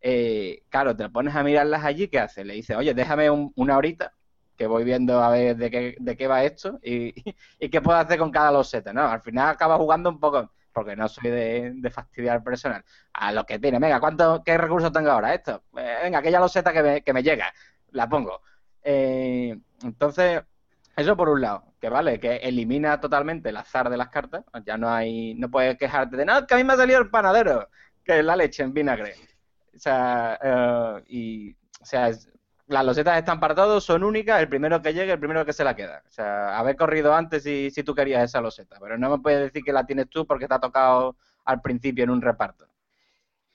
Eh, claro, te pones a mirarlas allí, ¿qué haces? Le dices, oye, déjame un- una horita que voy viendo a ver de qué, de qué va esto y, y qué puedo hacer con cada loseta, ¿no? Al final acaba jugando un poco, porque no soy de, fastidiar personal, a lo que tiene. Venga, ¿cuánto, ¿qué recursos tengo ahora? Esto. Eh, venga, aquella loseta que me, que me llega, la pongo. Eh, entonces, eso por un lado. que vale, que elimina totalmente el azar de las cartas. Ya no hay, no puedes quejarte de nada, que a mí me ha salido el panadero, que es la leche en vinagre. O sea, eh, y, o sea, las losetas están para todos, son únicas, el primero que llegue, el primero que se la queda. O sea, haber corrido antes si, si tú querías esa loseta, pero no me puedes decir que la tienes tú porque te ha tocado al principio en un reparto.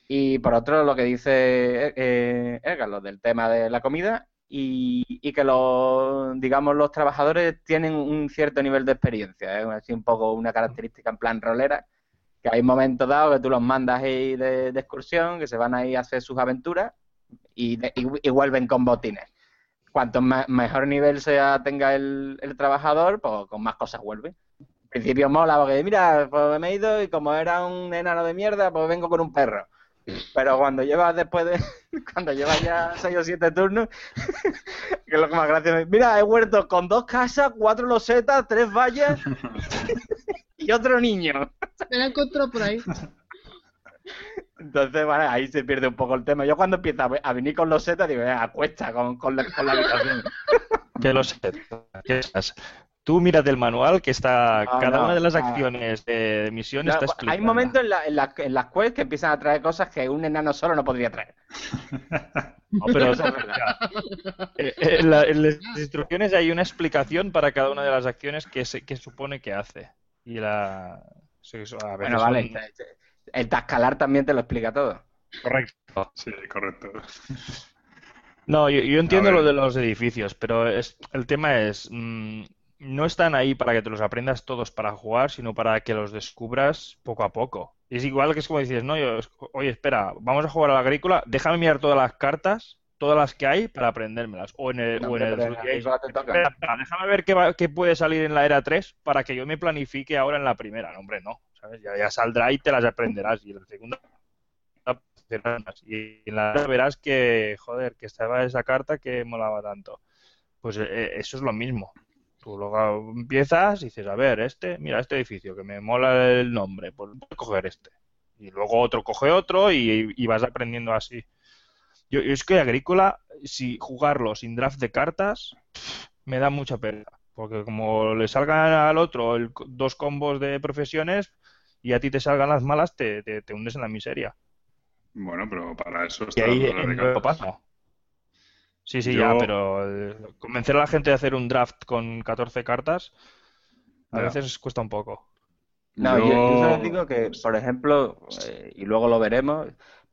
Y por otro, lo que dice eh, Edgar, lo del tema de la comida, y, que los, digamos, los trabajadores tienen un cierto nivel de experiencia, es así un poco una característica en plan rolera, que hay momentos dados que tú los mandas ahí de, excursión, que se van ahí a hacer sus aventuras y, vuelven con botines. Cuanto mejor nivel sea tenga el, trabajador, pues con más cosas vuelve. Al principio mola porque, mira, pues me he ido y como era un enano de mierda, pues vengo con un perro. Pero cuando llevas después de. Cuando llevas ya 6 o 7 turnos, que es lo que más gracia Mira, he vuelto con dos casas, cuatro losetas, tres vallas y otro niño. Me la encontró por ahí. Entonces, bueno, ahí se pierde un poco el tema. Yo cuando empiezo a venir con losetas, digo, acuesta con, con, la, con la habitación. ¿Qué losetas? ¿Qué es? Tú miras del manual que está cada una de las acciones de misión está explicada. Hay momentos en, la, en, en, las quests que empiezan a traer cosas que un enano solo no podría traer. No, pero eso es verdad. Eh, eh, en, las instrucciones hay una explicación para cada una de las acciones que, se, que supone que hace. Y la... bueno, vale. El tascalar también te lo explica todo. Correcto. Sí, correcto. No, yo, entiendo lo de los edificios, pero es, el tema es... Mm, no están ahí para que te los aprendas todos para jugar, sino para que los descubras poco a poco. es igual que es como dices, no, yo, oye, espera, vamos a jugar a la agrícola, déjame mirar todas las cartas, todas las que hay para aprendérmelas. O en el, déjame ver qué, puede salir en la era 3 para que yo me planifique ahora en la primera. No, hombre, no. Ya, saldrá y te las aprenderás. Y en la segunda y en la verás que, joder, que estaba esa carta que molaba tanto. Pues eh, eso es lo mismo. Tú luego empiezas y dices, a ver, este, mira, este edificio que me mola el nombre, pues voy a coger este. Y luego otro coge otro y, vas aprendiendo así. Yo, es que agrícola, si jugarlo sin draft de cartas, me da mucha pena. Porque como le salgan al otro dos combos de profesiones y a ti te salgan las malas, te, te, hundes en la miseria. Bueno, pero para eso está y ahí en pasa. Sí, sí, ya, pero eh, convencer a la gente de hacer un draft con 14 cartas a veces cuesta un poco. No, yo, yo digo que, por ejemplo, eh, y luego lo veremos,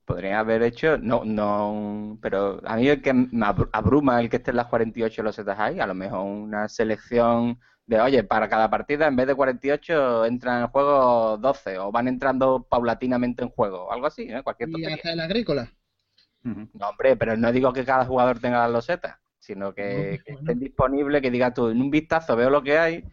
podría haber hecho, no, no, pero a mí el que me abruma el que esté en las 48 los setas ahí, a lo mejor una selección de, oye, para cada partida en vez de 48 entran en juego 12 o van entrando paulatinamente en juego, algo así, ¿eh? Cualquier ¿Y hasta el agrícola? No, hombre, pero no digo que cada jugador tenga las losetas, sino que, estén disponibles, que diga tú, en un vistazo veo lo que hay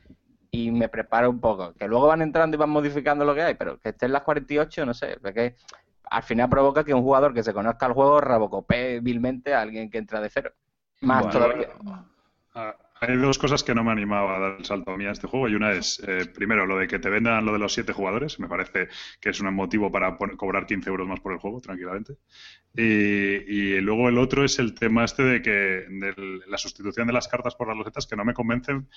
y me preparo un poco. Que luego van entrando y van modificando lo que hay, pero que estén las 48, no sé, porque al final provoca que un jugador que se conozca el juego rabocopee vilmente a alguien que entra de cero. Más todavía. Hay dos cosas que no me animaba a dar el salto a mí a este juego y una es, eh, primero, lo de que te vendan lo de los siete jugadores, me parece que es un motivo para cobrar 15 euros más por el juego, tranquilamente. Y, luego el otro es el tema este de que de la sustitución de las cartas por las losetas que no me convencen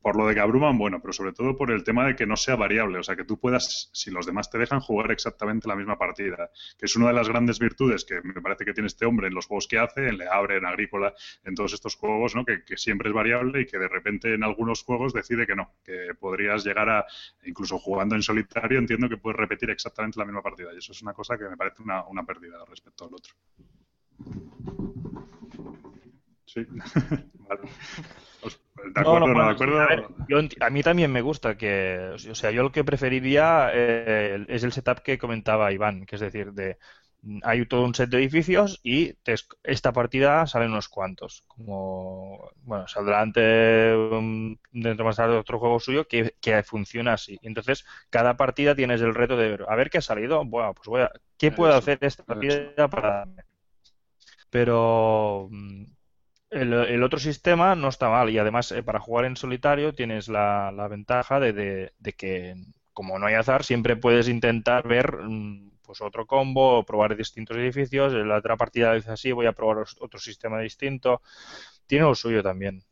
por lo de que abruman, bueno, pero sobre todo por el tema de que no sea variable, o sea, que tú puedas, si los demás te dejan jugar exactamente la misma partida, que es una de las grandes virtudes que me parece que tiene este hombre en los juegos que hace, en Le Abre, en Agrícola, en todos estos juegos, ¿no? que, que siempre es variable y que de repente en algunos juegos decide que no, que podrías llegar a, incluso jugando en solitario, entiendo que puedes repetir exactamente la misma partida, y eso es una cosa que me parece una, una pérdida respecto al otro. Sí. ¿De acuerdo? ¿De acuerdo? A, mí también me gusta que, o sea, yo lo que preferiría eh, es el setup que comentaba Iván, que es decir, de hay todo un set de edificios y esta partida salen unos cuantos. Como, bueno, saldrá ante, dentro más tarde otro juego suyo que, que, funciona así. Entonces, cada partida tienes el reto de ver, a ver qué ha salido. Bueno, pues voy a, ¿qué puedo hacer esta partida para pero mm, el, otro sistema no está mal y además eh, para jugar en solitario tienes la, ventaja de, que como no hay azar siempre puedes intentar ver mm, pues otro combo probar distintos edificios. En la otra partida dice así, voy a probar otro sistema distinto. Tiene lo suyo también.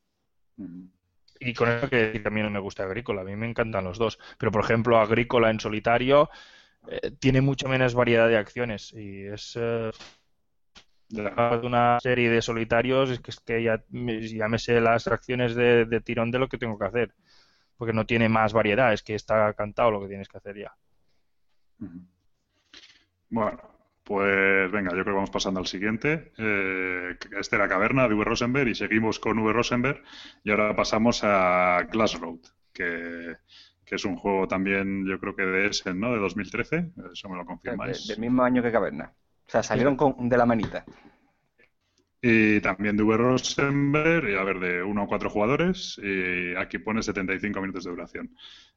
y con eso que no me gusta Agrícola, a mí me encantan los dos. Pero, por ejemplo, Agrícola en solitario eh, tiene mucho menos variedad de acciones y es eh, de una serie de solitarios es que, es que ya, ya, me sé las acciones de, de, tirón de lo que tengo que hacer porque no tiene más variedad es que está cantado lo que tienes que hacer ya bueno pues venga yo creo que vamos pasando al siguiente eh, este era Caverna de V. Rosenberg y seguimos con V. Rosenberg y ahora pasamos a Glass Road que que es un juego también, yo creo que de Essen, ¿no? De 2013, eso me lo confirmáis. del mismo año que Caverna. O sea, salieron con, de la manita. Y también de V. Rosenberg, y a ver, de 1 a 4 jugadores, y aquí pone 75 minutos de duración.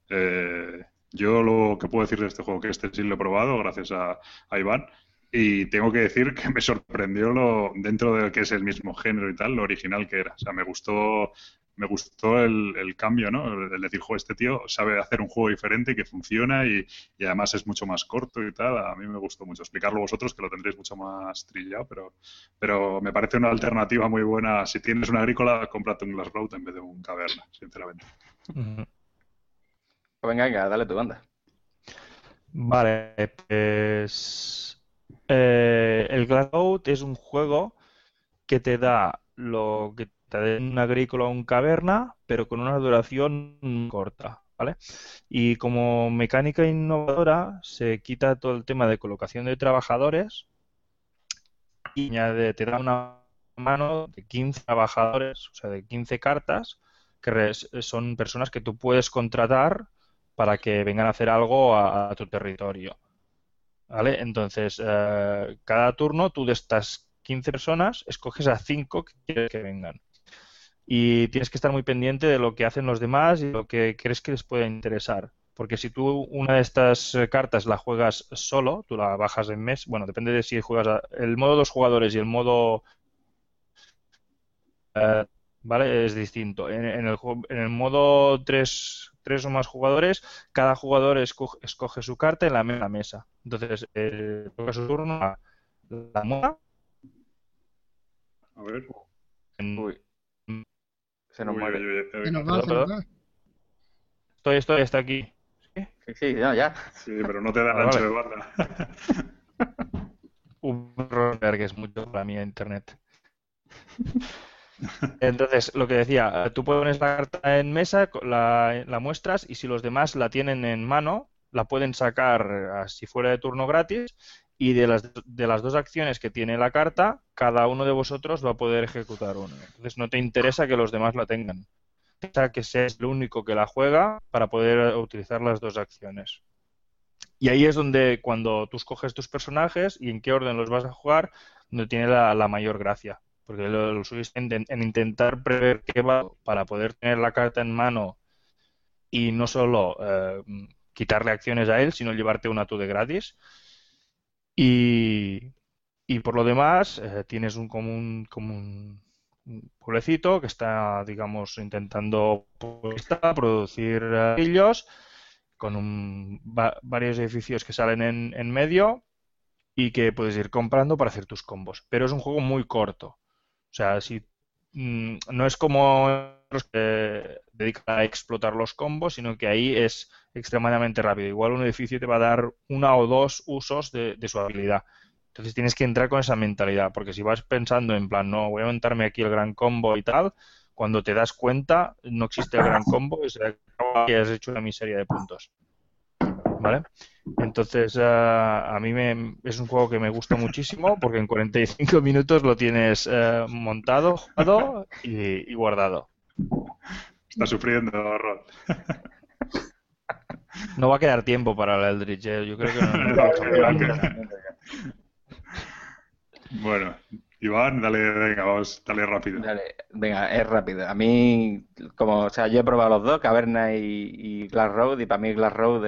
Eh, yo lo que puedo decir de este juego, que este sí lo he probado, gracias a, Iván, y tengo que decir que me sorprendió lo dentro de que es el mismo género y tal, lo original que era. O sea, me gustó me gustó el, cambio, ¿no? El decir, jo, este tío sabe hacer un juego diferente y que funciona y, además es mucho más corto y tal. A mí me gustó mucho. Explicarlo vosotros, que lo tendréis mucho más trillado, pero, pero me parece una alternativa muy buena. Si tienes una agrícola, cómprate un Glass Road en vez de un Caverna, sinceramente. Venga, venga, dale tu banda. Vale, pues... Eh, el Glass Road es un juego que te da lo que te den un agrícola o un caverna, pero con una duración corta, ¿vale? Y como mecánica innovadora se quita todo el tema de colocación de trabajadores y añade, te da una mano de 15 trabajadores, o sea, de 15 cartas, que son personas que tú puedes contratar para que vengan a hacer algo a, tu territorio. ¿Vale? Entonces, eh, cada turno tú de estas 15 personas escoges a 5 que quieres que vengan y tienes que estar muy pendiente de lo que hacen los demás y lo que crees que les puede interesar. Porque si tú una de estas eh, cartas la juegas solo, tú la bajas en mes, bueno, depende de si juegas el modo dos jugadores y el modo eh, ¿vale? Es distinto. En, el, en el modo tres, tres o más jugadores, cada jugador escoge, su carta en la, mesa. Entonces, eh, toca su turno, la, la A ver. Uy. Se nos mueve. Estoy, estoy, está aquí. ¿Sí? Sí, ya. Sí, pero no te da ancho de banda. Un roller que es mucho para mí en internet. Entonces, lo que decía, tú pones la carta en mesa, la, muestras y si los demás la tienen en mano, la pueden sacar si fuera de turno gratis y de las, de las dos acciones que tiene la carta, cada uno de vosotros va a poder ejecutar una. Entonces no te interesa que los demás la tengan. Interesa que seas el único que la juega para poder utilizar las dos acciones. Y ahí es donde cuando tú escoges tus personajes y en qué orden los vas a jugar, donde tiene la, mayor gracia. Porque lo, lo en, en, intentar prever qué va para poder tener la carta en mano y no solo eh, quitarle acciones a él, sino llevarte una tú de gratis y, por lo demás, eh, tienes un común, como un, pueblecito que está, digamos, intentando producir ellos con un, varios edificios que salen en, en, medio y que puedes ir comprando para hacer tus combos. Pero es un juego muy corto. O sea, si mm, no es como que dedican a explotar los combos, sino que ahí es extremadamente rápido. Igual un edificio te va a dar una o dos usos de, su habilidad. Entonces tienes que entrar con esa mentalidad, porque si vas pensando en plan, no, voy a montarme aquí el gran combo y tal, cuando te das cuenta no existe el gran combo y se que has hecho una miseria de puntos. ¿Vale? Entonces, eh, a mí me, es un juego que me gusta muchísimo porque en 45 minutos lo tienes eh, montado, jugado y, y, guardado. Está sufriendo, Rod. No va a quedar tiempo para el Eldritch, eh. yo creo que no. bueno, Iván, dale, venga, vamos, dale rápido. Dale, venga, es rápido. A mí, como, o sea, yo he probado los dos, Caverna y, Glass Road, y para mí Glass Road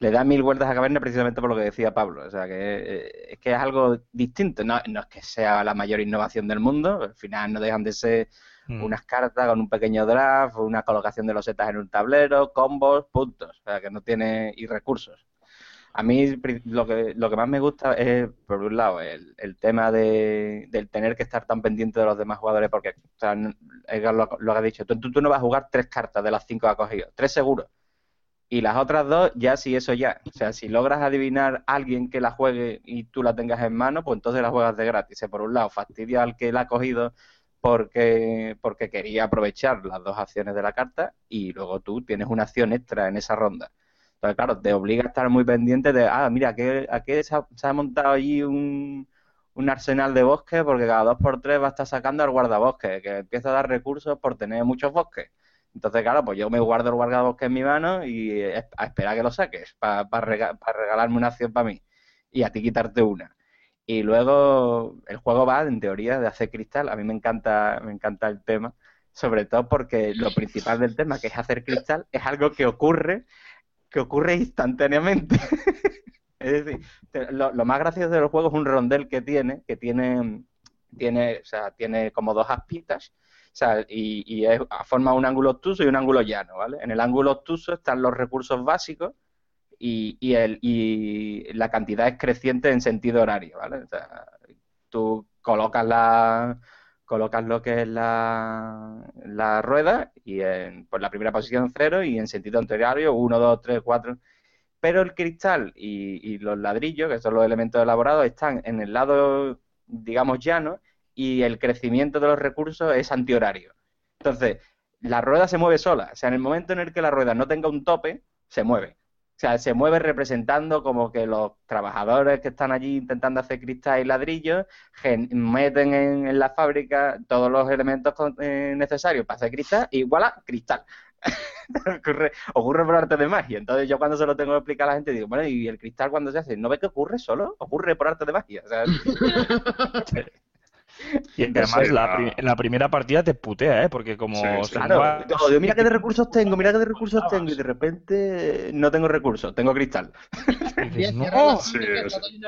le da mil vueltas a Caverna precisamente por lo que decía Pablo. O sea, que eh, es que es algo distinto. No, no es que sea la mayor innovación del mundo, al final no dejan de ser Mm. unas cartas con un pequeño draft, una colocación de los setas en un tablero, combos, puntos, o sea que no tiene y recursos. A mí lo que, lo que más me gusta es, por un lado, el, el tema de, del tener que estar tan pendiente de los demás jugadores, porque, o sea, Edgar lo, lo ha dicho, tú, tú, no vas a jugar tres cartas de las cinco que has cogido, tres seguros. Y las otras dos, ya si eso ya. O sea, si logras adivinar a alguien que la juegue y tú la tengas en mano, pues entonces la juegas de gratis. Por un lado, fastidia al que la ha cogido porque, porque quería aprovechar las dos acciones de la carta y luego tú tienes una acción extra en esa ronda. Entonces, claro, te obliga a estar muy pendiente de, ah, mira, aquí, se, ha, montado allí un, un, arsenal de bosques porque cada dos por tres va a estar sacando al guardabosque, que empieza a dar recursos por tener muchos bosques. Entonces, claro, pues yo me guardo el guardabosque en mi mano y a esperar que lo saques para regalarme una acción para mí y a ti quitarte una. Y luego el juego va, en teoría, de hacer cristal. A mí me encanta, me encanta el tema, sobre todo porque lo principal del tema, que es hacer cristal, es algo que ocurre, que ocurre instantáneamente. es decir, lo, más gracioso del juego es un rondel que tiene, que tiene, tiene, o sea, tiene como dos aspitas, sea, y, y forma un ángulo obtuso y un ángulo llano, ¿vale? En el ángulo obtuso están los recursos básicos, y, el, y la cantidad es creciente en sentido horario, ¿vale? O tú colocas la colocas lo que es la, rueda y en pues, la primera posición cero y en sentido horario 1, 2, 3, 4. Pero el cristal y, y, los ladrillos, que son los elementos elaborados, están en el lado, digamos, llano y el crecimiento de los recursos es antihorario. Entonces, la rueda se mueve sola. O sea, en el momento en el que la rueda no tenga un tope, se mueve. O sea, se mueve representando como que los trabajadores que están allí intentando hacer cristal y ladrillos meten en, la fábrica todos los elementos eh, necesarios para hacer cristal y voilà, cristal. ocurre, ocurre por arte de magia. Entonces yo cuando se lo tengo que explicar a la gente digo, bueno, ¿y el cristal cuando se hace? ¿No ve que ocurre solo? Ocurre por arte de magia. O sea, Y además la, en la primera partida te putea, ¿eh? Porque como... claro, mira qué de recursos tengo, mira qué de recursos tengo, y de repente no tengo recursos, tengo cristal. no, sí,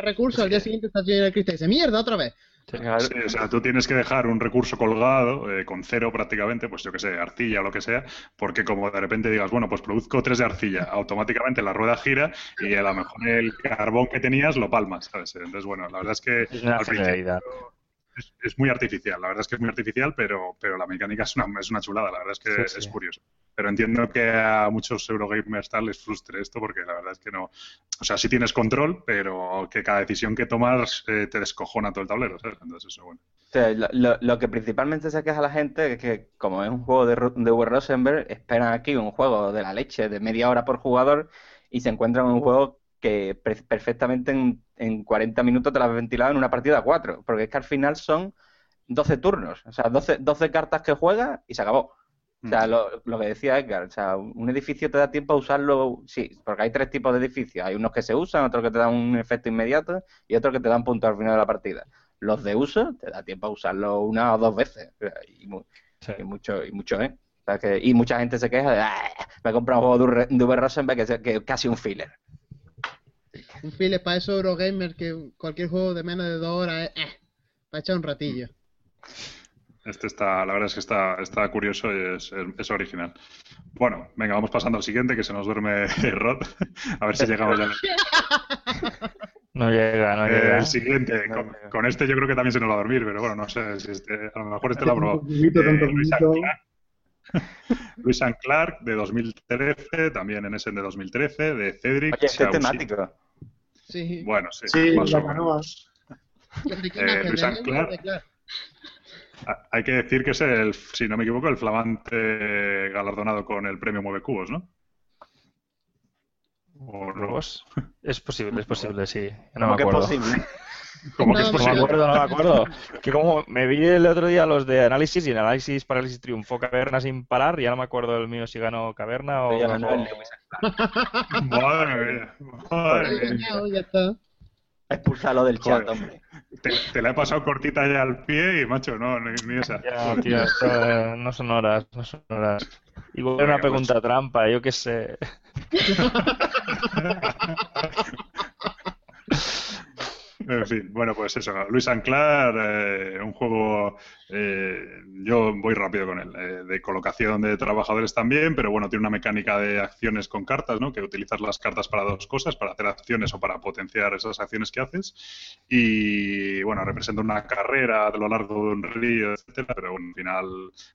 recursos, al día siguiente estás lleno de cristal y dice, mierda, otra vez. Sí, o sea, tú tienes que dejar un recurso colgado, eh, con cero prácticamente, pues yo que sé, arcilla o lo que sea, porque como de repente digas, bueno, pues produzco tres de arcilla, automáticamente la rueda gira y a lo mejor el carbón que tenías lo palmas, ¿sabes? Entonces, bueno, la verdad es que es una al principio, es, muy artificial, la verdad es que es muy artificial, pero, pero la mecánica es una, es una chulada, la verdad es que es curioso. Pero entiendo que a muchos Eurogamers tal les frustre esto porque la verdad es que no. O sea, sí tienes control, pero que cada decisión que tomas eh, te descojona todo el tablero, ¿sabes? Entonces, eso bueno. lo, lo, que principalmente se queja la gente es que, como es un juego de, de Rosenberg, esperan aquí un juego de la leche de media hora por jugador y se encuentran un juego que perfectamente en, en 40 minutos te las has ventilado en una partida a 4, porque es que al final son 12 turnos, o sea, 12, 12 cartas que juegas y se acabó. O sea, mm. lo, lo, que decía Edgar, o sea, un edificio te da tiempo a usarlo, sí, porque hay tres tipos de edificios. Hay unos que se usan, otros que te dan un efecto inmediato y otros que te dan puntos al final de la partida. Los de uso te da tiempo a usarlo una o dos veces. Y, mucho, y mucho, ¿eh? O sea, que, y mucha gente se queja de, ah, me he comprado un juego de V Rosenberg que es casi un filler. Un file para esos Eurogamer que cualquier juego de menos de dos horas es eh, para echar un ratillo. Este está, la verdad es que está, está curioso y es, es, original. Bueno, venga, vamos pasando al siguiente, que se nos duerme Rod. A ver si llegamos ya. No llega, no llega. El siguiente, con, este yo creo que también se nos va a dormir, pero bueno, no sé si este, a lo mejor este lo ha probado. Eh, Luis Clark, de 2013, también en ese de 2013, de Cedric. Oye, este temático. Sí. Bueno, sí, sí más o menos. Eh, Luis Clark. Hay que decir que es el, si no me equivoco, el flamante galardonado con el premio Mueve Cubos, ¿no? ¿O no? Es posible, es posible, sí. No me acuerdo. es posible? Como que no, me acuerdo, no me acuerdo. Que como me vi el otro día los de análisis y en análisis parálisis triunfó Caverna sin parar, ya no me acuerdo el mío si ganó Caverna o. Ya ganó el Madre mía. Madre mía. Ya está. Expulsalo del chat, hombre. Te, te, la he pasado cortita ya al pie y, macho, no, ni, ni esa. Ya, tío, esto, eh, no son horas, no son horas. Igual una pregunta pues... trampa, yo qué sé. Bueno, pues eso. Luis Anclar, eh, un juego, eh, yo voy rápido con él, eh, de colocación de trabajadores también, pero bueno, tiene una mecánica de acciones con cartas, ¿no? Que utilizas las cartas para dos cosas, para hacer acciones o para potenciar esas acciones que haces. Y bueno, representa una carrera a lo largo de un río, etcétera, pero bueno, al final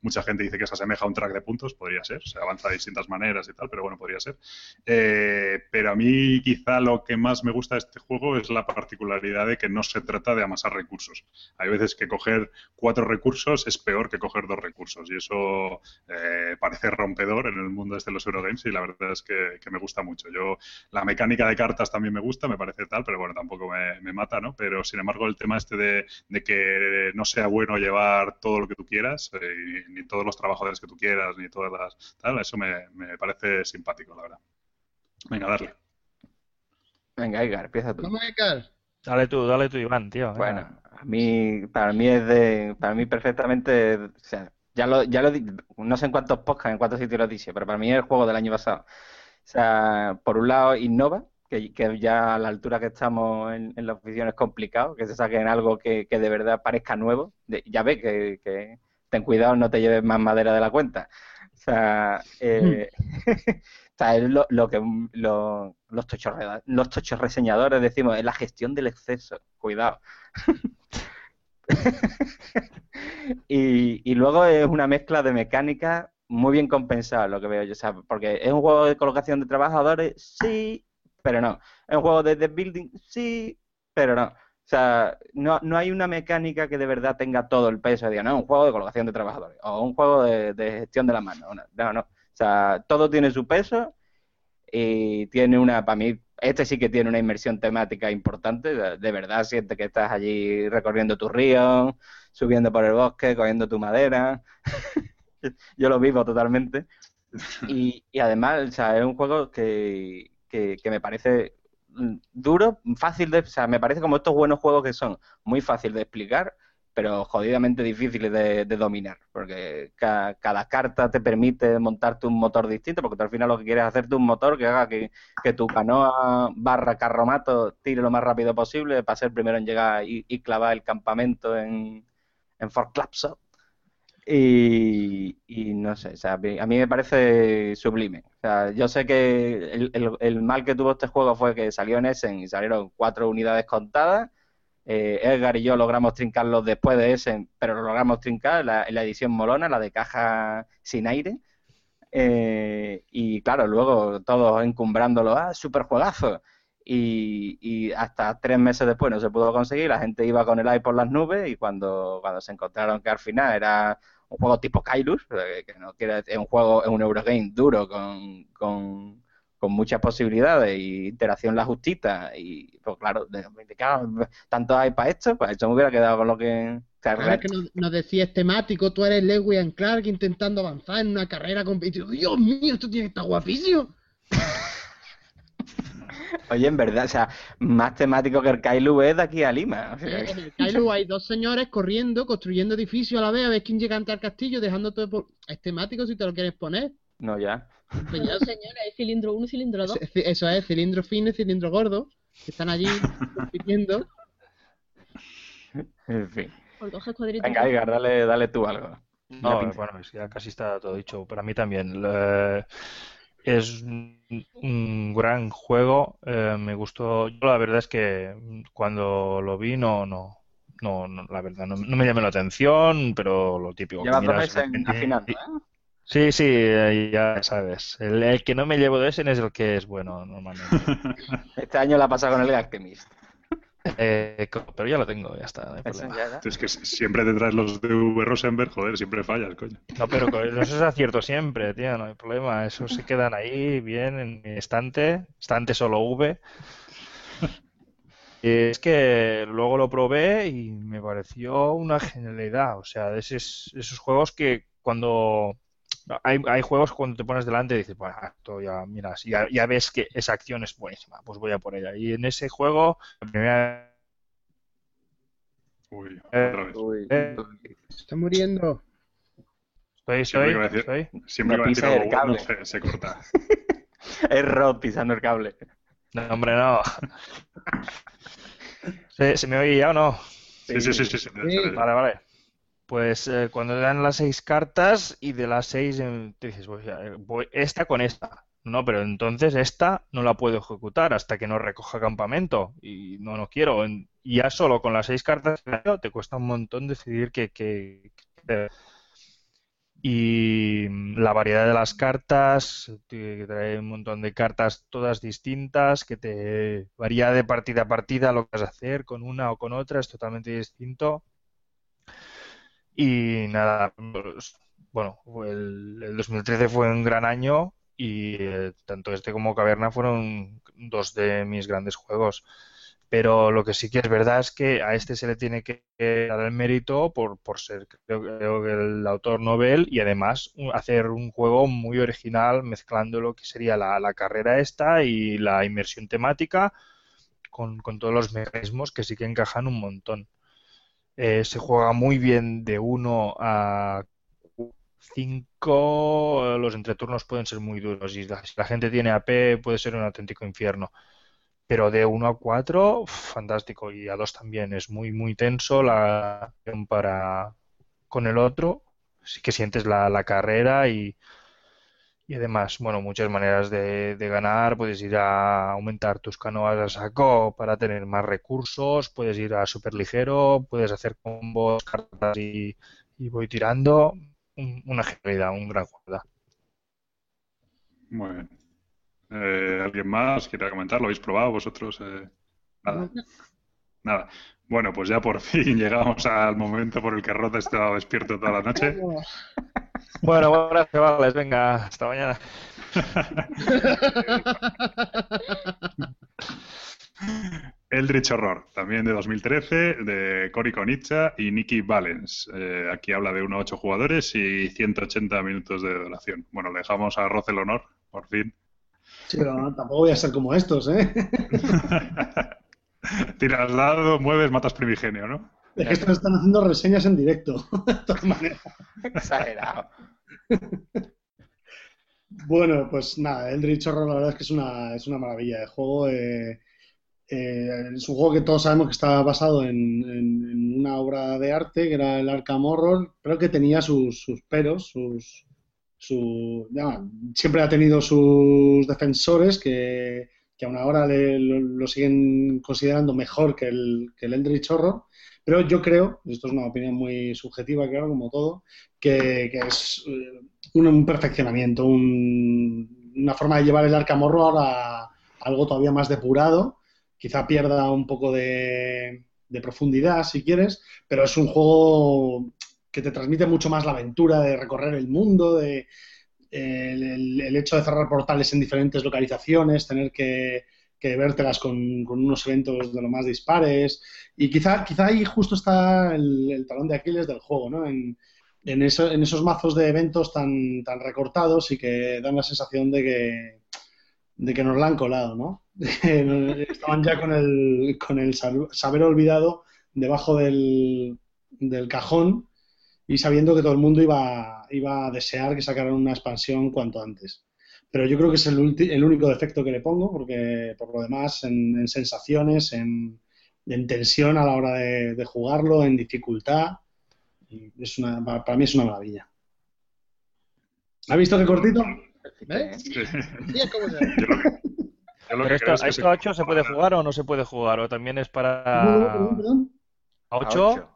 mucha gente dice que se asemeja a un track de puntos, podría ser, se avanza de distintas maneras y tal, pero bueno, podría ser. pero a mí quizá lo que más me gusta de este juego es la particularidad de que no se trata de amasar recursos. Hay veces que coger cuatro recursos es peor que coger dos recursos y eso eh, parece rompedor en el mundo este de los Eurogames y la verdad es que, me gusta mucho. Yo La mecánica de cartas también me gusta, me parece tal, pero bueno, tampoco me, mata, ¿no? Pero sin embargo el tema este de, que no sea bueno llevar todo lo que tú quieras, eh, ni todos los trabajadores que tú quieras, ni todas las... Tal, eso me, me parece simpático, la verdad. Venga, darle. Venga, Edgar, empieza tú. Vamos, Edgar. Dale tú, dale tú, Iván, tío. Bueno, a mí, para mí es de, para mí perfectamente, o sea, ya lo, ya lo, no sé en cuántos podcasts, en cuántos sitios lo dije, pero para mí es el juego del año pasado. O sea, por un lado innova, que, que ya a la altura que estamos en, la oficina es complicado, que se saquen algo que, que de verdad parezca nuevo. ya ve que, que ten cuidado, no te lleves más madera de la cuenta. O sea, eh, O sea, es lo, que los, tochos, los tochos reseñadores decimos, es la gestión del exceso. Cuidado. y, luego es una mezcla de mecánica muy bien compensada, lo que veo yo. O sea, porque es un juego de colocación de trabajadores, sí, pero no. Es un juego de, building, sí, pero no. O sea, no, no hay una mecánica que de verdad tenga todo el peso. De, no, es un juego de colocación de trabajadores o un juego de, de gestión de la mano. No, no. O sea, todo tiene su peso y tiene una, para mí, este sí que tiene una inmersión temática importante. De, verdad, siente que estás allí recorriendo tu río, subiendo por el bosque, cogiendo tu madera. Yo lo vivo totalmente. Y, y además, o sea, es un juego que, que, que me parece duro, fácil de, o sea, me parece como estos buenos juegos que son muy fácil de explicar, pero jodidamente difíciles de, dominar, porque cada carta te permite montarte un motor distinto, porque tú al final lo que quieres es hacerte un motor que haga que, tu canoa barra carromato tire lo más rápido posible para ser el primero en llegar y, clavar el campamento en, en Clapso. Y, no sé, o sea, a mí me parece sublime. O sea, yo sé que el, el mal que tuvo este juego fue que salió en Essen y salieron cuatro unidades contadas eh, Edgar y yo logramos trincarlos después de ese, pero lo logramos trincar en la, edición molona, la de caja sin aire. Eh, y claro, luego todos encumbrándolo, ah, super juegazo. Y, hasta tres meses después no se pudo conseguir, la gente iba con el eye por las nubes y cuando, cuando se encontraron que al final era un juego tipo Kylus, eh, que no quiere es un juego, es un Eurogame duro con, con con muchas posibilidades y interacción la justita y pues claro, de, tanto hay para esto, pues eso me hubiera quedado con lo que... Ahora que nos, decías temático, tú eres Lewis Clark intentando avanzar en una carrera competitiva. Dios mío, esto tiene que estar guapísimo. Oye, en verdad, o sea, más temático que el Kailu es de aquí a Lima. en el Kailu hay dos señores corriendo, construyendo edificios a la vez, a ver quién llega ante al castillo, dejando todo por... Es temático si te lo quieres poner. No, ya. Pues ya, señora, hay cilindro 1 y cilindro 2. Eso es, cilindro fino y cilindro gordo, que están allí compitiendo. En fin. Venga, Edgar, dale, dale tú algo. No, bueno, ya casi está todo dicho. Para mí también. es un gran juego. Eh, me gustó. Yo la verdad es que cuando lo vi no, no, no, la verdad no, me llamó la atención, pero lo típico. Lleva dos meses afinando, ¿eh? Sí, sí, eh, ya sabes. El, que no me llevo de ese es el que es bueno normalmente. Este año la pasa con el Alchemist. Eh, pero ya lo tengo, ya está. es que siempre te traes los de V Rosenberg, joder, siempre fallas, coño. No, pero eso es acierto siempre, tío, no hay problema. Eso se quedan ahí bien en mi estante, estante solo V. Y es que luego lo probé y me pareció una genialidad. O sea, de esos, esos juegos que cuando hay, hay juegos cuando te pones delante y dices, bueno, esto ya, miras, ya, ya ves que esa acción es buenísima, pues voy a por ella. Y en ese juego, la primera... Uy, otra vez. Uy, eh, está muriendo. Estoy, siempre estoy, estoy. Siempre que el cable. Se, se, corta. es Rod pisando el cable. No, hombre, no. ¿Se, se me oye ya o no? Sí, sí, sí, sí. sí, Sí. Vale, vale. Pues eh, cuando te dan las seis cartas y de las seis em, te dices, voy esta con esta. No, pero entonces esta no la puedo ejecutar hasta que no recoja campamento y no, no quiero. Y ya solo con las seis cartas que te cuesta un montón decidir qué, qué- qué- Y mm, la variedad de las cartas, te trae un montón de cartas todas distintas, que te varía de partida a partida lo que vas a hacer con una o con otra, es totalmente distinto. Y nada, pues, bueno, el, el 2013 fue un gran año y eh, tanto este como Caverna fueron dos de mis grandes juegos. Pero lo que sí que es verdad es que a este se le tiene que dar el mérito por, por ser, creo, creo que el autor novel y además hacer un juego muy original mezclando lo que sería la, la carrera esta y la inmersión temática con, con todos los mecanismos que sí que encajan un montón. Eh, se juega muy bien de 1 a 5. Los entreturnos pueden ser muy duros y si la gente tiene AP puede ser un auténtico infierno. Pero de 1 a 4, fantástico. Y a 2 también. Es muy, muy tenso la para con el otro. Sí que sientes la, la carrera y, y además, bueno, muchas maneras de, de ganar. Puedes ir a aumentar tus canoas a saco para tener más recursos. Puedes ir a super ligero. Puedes hacer combos, cartas y, y voy tirando. Un- una genialidad, un gran juego. Muy bien. Eh, ¿alguien más quiere comentar? ¿Lo habéis probado vosotros? Eh, nada. Nada. Bueno, pues ya por fin llegamos al momento por el que Rod ha estado despierto toda la noche. Bueno, buenas chavales, venga, hasta mañana. Eldritch Horror, también de 2013, de Cory Konicha y Nicky Valens. Eh, aquí habla de 1 a 8 jugadores y 180 minutos de duración. Bueno, le dejamos a Roz el honor, por fin. Sí, pero no, tampoco voy a ser como estos, ¿eh? Tiras dado, mueves, matas primigenio, ¿no? Es que estos están haciendo reseñas en directo. De todas maneras. Exagerado. Bueno, pues nada, Eldritch Horror la verdad es que es una, es una maravilla de juego. eh, eh, es un juego que todos sabemos que está basado en, en- en una obra de arte que era el Arkham Horror, pero que tenía sus, sus peros, sus, su, ya, siempre ha tenido sus defensores que, que aún ahora le- lo, lo siguen considerando mejor que el, que el Eldritch Horror. Pero yo creo, y esto es una opinión muy subjetiva, claro, como todo, que, es eh, un, perfeccionamiento, un- una forma de llevar el Arkham Horror a algo todavía más depurado. Quizá pierda un poco de, profundidad, si quieres, pero es un juego que te transmite mucho más la aventura de recorrer el mundo, de el- el hecho de cerrar portales en diferentes localizaciones, tener que, que vértelas con, con unos eventos de lo más dispares. Y quizá, quizá ahí justo está el, talón de Aquiles del juego, ¿no? En, en, eso- en esos mazos de eventos tan, tan recortados y que dan la sensación de que, de que nos la han colado, ¿no? Estaban ya con el, con el saber olvidado debajo del, del cajón y sabiendo que todo el mundo iba, iba a desear que sacaran una expansión cuanto antes. Pero yo creo que es el, ulti- el único defecto que le pongo, porque por lo demás, en, en sensaciones, en, en tensión a la hora de, de jugarlo, en dificultad, y es una, para para mí es una maravilla. ¿Ha visto qué cortito? Se- Yo lo Pero que esto, ¿a esto a 8 se puede jugar o no se puede jugar? ¿O también es No, para a A 8? ocho.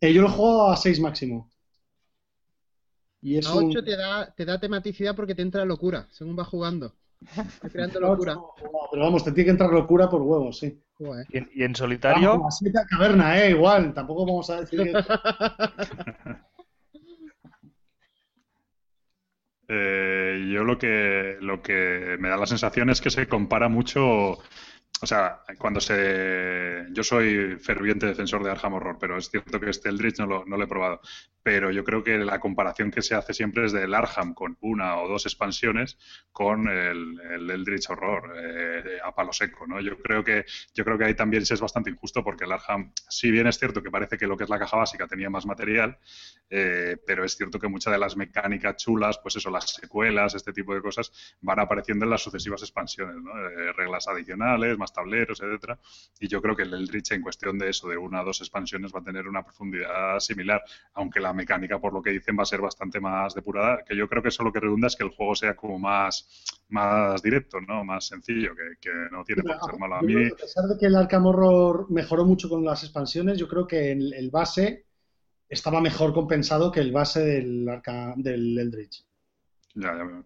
Eh, yo lo juego a 6 máximo. Y es A un- 8 te da, te da tematicidad porque te entra locura según vas jugando. Vas creando locura. no, Pero vamos, te tiene que entrar locura por huevos, sí. Joder. ¿Y en, y en solitario? Vamos, caverna, eh, igual. Tampoco vamos a decir. Eh, yo lo que, lo que me da la sensación es que se compara mucho. O sea, cuando se. Yo soy ferviente defensor de Arkham Horror, pero es cierto que este Eldritch no lo, no lo he probado. Pero yo creo que la comparación que se hace siempre es del Arham con una o dos expansiones con el, el Eldritch Horror eh, a palo seco, ¿no? Yo creo que yo creo que ahí también es bastante injusto porque el Arham, si bien es cierto que parece que lo que es la caja básica tenía más material, eh, pero es cierto que muchas de las mecánicas chulas, pues eso, las secuelas, este tipo de cosas, van apareciendo en las sucesivas expansiones, ¿no? Eh, reglas adicionales, más tableros, etcétera. Y yo creo que el Eldritch en cuestión de eso, de una o dos expansiones, va a tener una profundidad similar, aunque la mecánica, por lo que dicen, va a ser bastante más depurada, que yo creo que eso lo que redunda es que el juego sea como más, más directo, ¿no? Más sencillo, que, no tiene por qué ser malo. A mí... A pesar de que el Arkham Horror mejoró mucho con las expansiones, yo creo que el, el base estaba mejor compensado que el base del, Arca, del Eldritch. Ya, ya.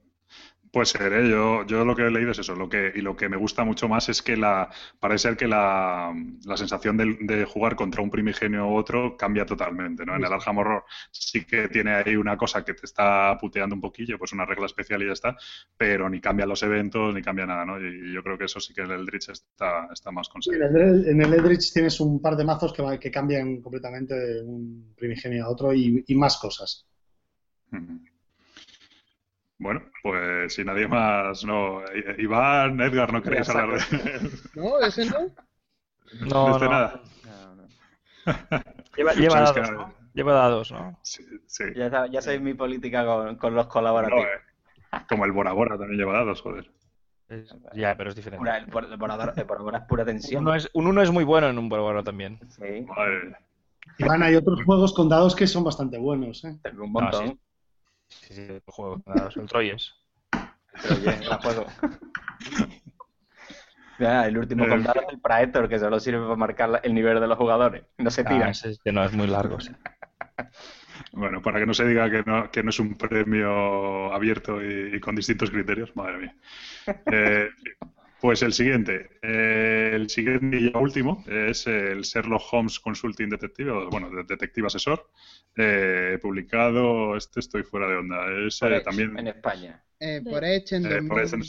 Puede ser, ¿eh? yo, yo lo que he leído es eso, lo que, y lo que me gusta mucho más es que la, parece ser que la, la sensación de, de, jugar contra un primigenio u otro cambia totalmente, ¿no? En el Arkham Horror sí que tiene ahí una cosa que te está puteando un poquillo, pues una regla especial y ya está, pero ni cambian los eventos, ni cambia nada, ¿no? Y, yo creo que eso sí que en el Eldritch está, está más conseguido. Sí, en, el, Eldritch tienes un par de mazos que, que cambian completamente de un primigenio a otro y, y más cosas. Bueno, pues si nadie más, no. Iván, Edgar, ¿no queréis hablar de No, ese no. No, no. nada. No, no. Lleva, dados, que- ¿no? Lleva dados, ¿no? Sí, sí. Ya, ya sabéis mi política con, con los No, colaborativos. eh, como el Bora Bora también lleva dados, joder. Es- ya, pero es diferente. Pura- el, el borador es pura tensión. Uno es, un uno es muy bueno en un bárbaro también. Sí. Iván, hay otros juegos con dados que son bastante buenos. ¿eh? tengo un montón. sí. Sí, sí, el juego el Troyes. Pero bien, la juego. Ya, el último Eh, condado es el Praetor, que solo sirve para marcar el nivel de los jugadores. No se Ah, tira. ese es que no es muy largo. sí. Bueno, para que no se diga que no, que no es un premio abierto y, y con distintos criterios, madre mía. Eh, pues el siguiente, eh, el siguiente y ya último es el Sherlock Holmes Consulting Detective, o, bueno, de- detective asesor, eh, publicado, este estoy fuera de onda, es eh, también En España. Eh, por Edge en Eh, por Edge en-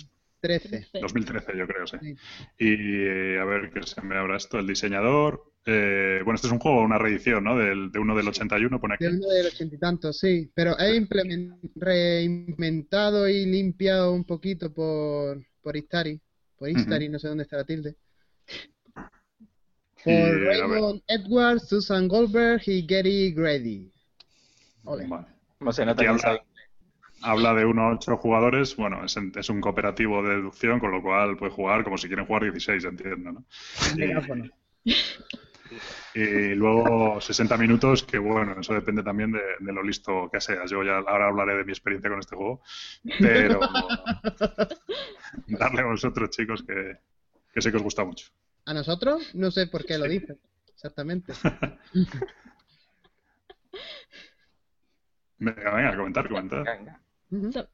2013. 2013 yo creo, sí. Sí. Y eh, a ver qué se me abra esto, el diseñador, eh, bueno, este es un juego, una reedición, ¿no? Del, de uno del 81, pone aquí. De uno del ochenta y tantos, sí. Pero implemen- reinventado y limpiado un poquito por, por Istari. Por Istari, no sé dónde está la tilde. Por Y. Raymond Edwards, Susan Goldberg y Gary Grady. Ole. Vale. Se nota Aquí que habla, habla de unos ocho jugadores, bueno, es, es un cooperativo de deducción, con lo cual puede jugar como si quieren jugar 16, entiendo, ¿no? Un megáfono. Y luego 60 minutos, que bueno, eso depende también de, de lo listo que seas. Yo ya ahora hablaré de mi experiencia con este juego, pero darle a vosotros, chicos, que, que sé que os gusta mucho. ¿A nosotros? No sé por qué lo dicen. Exactamente. Venga, venga, comentar, comentar. Venga. So-.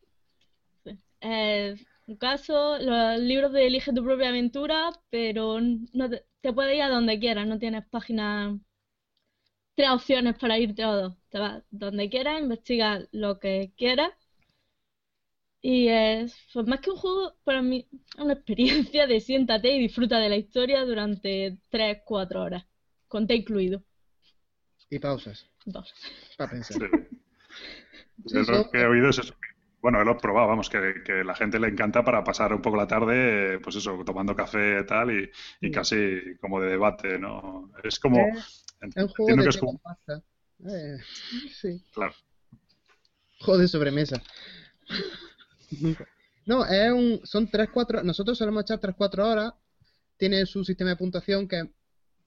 Eh, un caso, los libros de Elige tu propia aventura, pero no te, te puedes ir a donde quieras, no tienes páginas, tres opciones para irte a dos. Te vas donde quieras, investigas lo que quieras. Y es, pues más que un juego, para mí, es una experiencia de siéntate y disfruta de la historia durante 3, 4 horas, con té incluido. Y pausas. Dos. Para pensar. Sí. Lo que he oído es eso. Bueno, lo he probado, vamos, que, que la gente le encanta para pasar un poco la tarde, eh, pues eso, tomando café y tal, y, y Sí. casi como de debate, ¿no? Es como... Es un juego de que es como... pasta. Eh, sí. Claro. Juego de sobremesa. No, es un, son 3, 4, nosotros solemos echar 3, 4 horas. Tiene su sistema de puntuación que,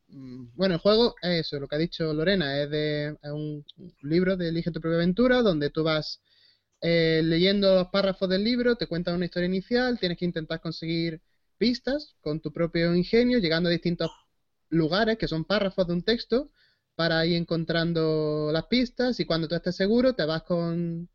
mm, bueno, el juego es eso, lo que ha dicho Lorena, es, de, es un, un libro de Elige tu propia aventura, donde tú vas eh, leyendo los párrafos del libro, te cuentan una historia inicial, tienes que intentar conseguir pistas con tu propio ingenio, llegando a distintos lugares que son párrafos de un texto para ir encontrando las pistas y cuando tú estés seguro te vas con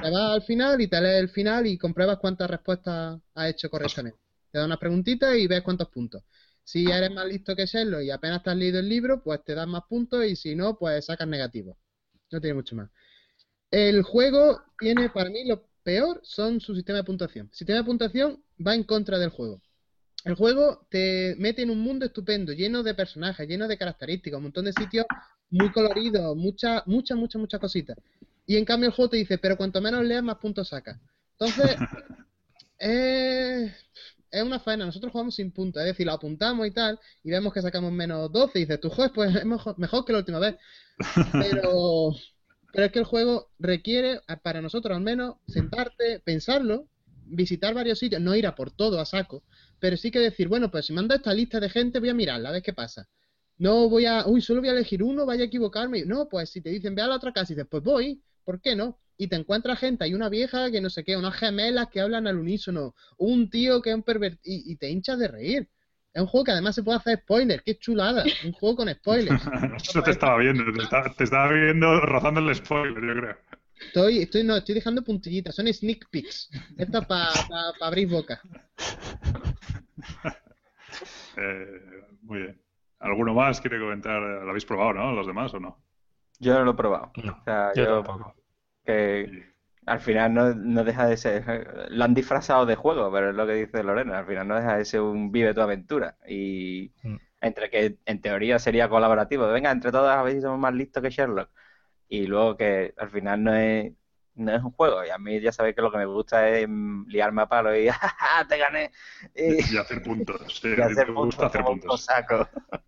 te vas al final y te lees el final y compruebas cuántas respuestas has hecho correctamente. Te da unas preguntitas y ves cuántos puntos. Si eres más listo que Sherlock y apenas te has leído el libro, pues te dan más puntos y si no, pues sacas negativos. No tiene mucho más. El juego tiene, para mí, lo peor son su sistema de puntuación. El sistema de puntuación va en contra del juego. El juego te mete en un mundo estupendo, lleno de personajes, lleno de características, un montón de sitios muy colorido, muchas, muchas, muchas, muchas cositas. Y en cambio el juego te dice, pero cuanto menos leas, más puntos sacas. Entonces, eh, es una faena. Nosotros jugamos sin puntos, es decir, lo apuntamos y tal, y vemos que sacamos menos 12 y dices, tú juegas pues es mejor, mejor que la última vez. Pero, pero es que el juego requiere, para nosotros al menos, sentarte, pensarlo, visitar varios sitios, no ir a por todo a saco, pero sí que decir, bueno, pues si manda esta lista de gente, voy a mirarla, a ver qué pasa. No voy a, uy, solo voy a elegir uno, vaya a equivocarme. No, pues si te dicen, ve a la otra casa y dices, pues voy, ¿por qué no? Y te encuentras gente, hay una vieja que no sé qué, unas gemelas que hablan al unísono, un tío que es un pervertido, y, y te hinchas de reír. Es un juego que además se puede hacer spoiler, qué chulada, un juego con spoilers. Eso te estaba viendo, te estaba, te estaba viendo rozando el spoiler, yo creo. Estoy, estoy, no, estoy dejando puntillitas, son sneak peeks. Esto es para pa, pa abrir boca. Eh, muy bien. ¿Alguno más quiere comentar? ¿Lo habéis probado, no? ¿Los demás o no? Yo no lo he probado. No, O sea, yo yo tampoco. que al final no, no deja de ser, lo han disfrazado de juego, pero es lo que dice Lorena, al final no deja de ser un vive tu aventura y Mm. entre que en teoría sería colaborativo, venga, entre todos a ver si somos más listos que Sherlock y luego que al final no es, no es un juego y a mí ya sabéis que lo que me gusta es mm, liarme a palo y ¡ja, te gané! Y, Y hacer puntos. Sí, y hacer te gusta puntos hacer como un puntos. cosaco.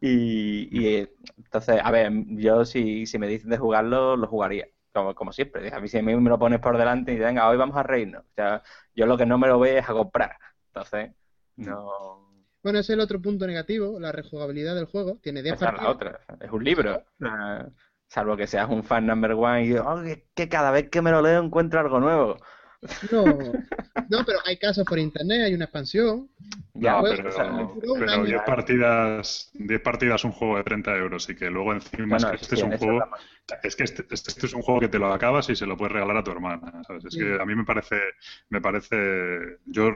Y, y, eh, entonces, a ver, yo si, si me dicen de jugarlo, lo jugaría, como, como siempre. A mí si a mí me lo pones por delante y venga, hoy vamos a reírnos. O sea, yo lo que no me lo voy es a comprar. Entonces, no... Bueno, ese es el otro punto negativo, la rejugabilidad del juego. Tiene 10 Esa es la partidas. otra. Es un libro. Salvo que seas un fan number one y oh, que cada vez que me lo leo encuentro algo nuevo. No, no, pero hay casos por internet, hay una expansión. No, pues, pero, o sea, duró un pero año. 10 partidas, 10 partidas un juego de 30 euros y que luego encima Bueno, es que este sí, es un juego, es que este, este- este es un juego que te lo acabas y se lo puedes regalar a tu hermana, ¿sabes? Es Sí. que a mí me parece, me parece, yo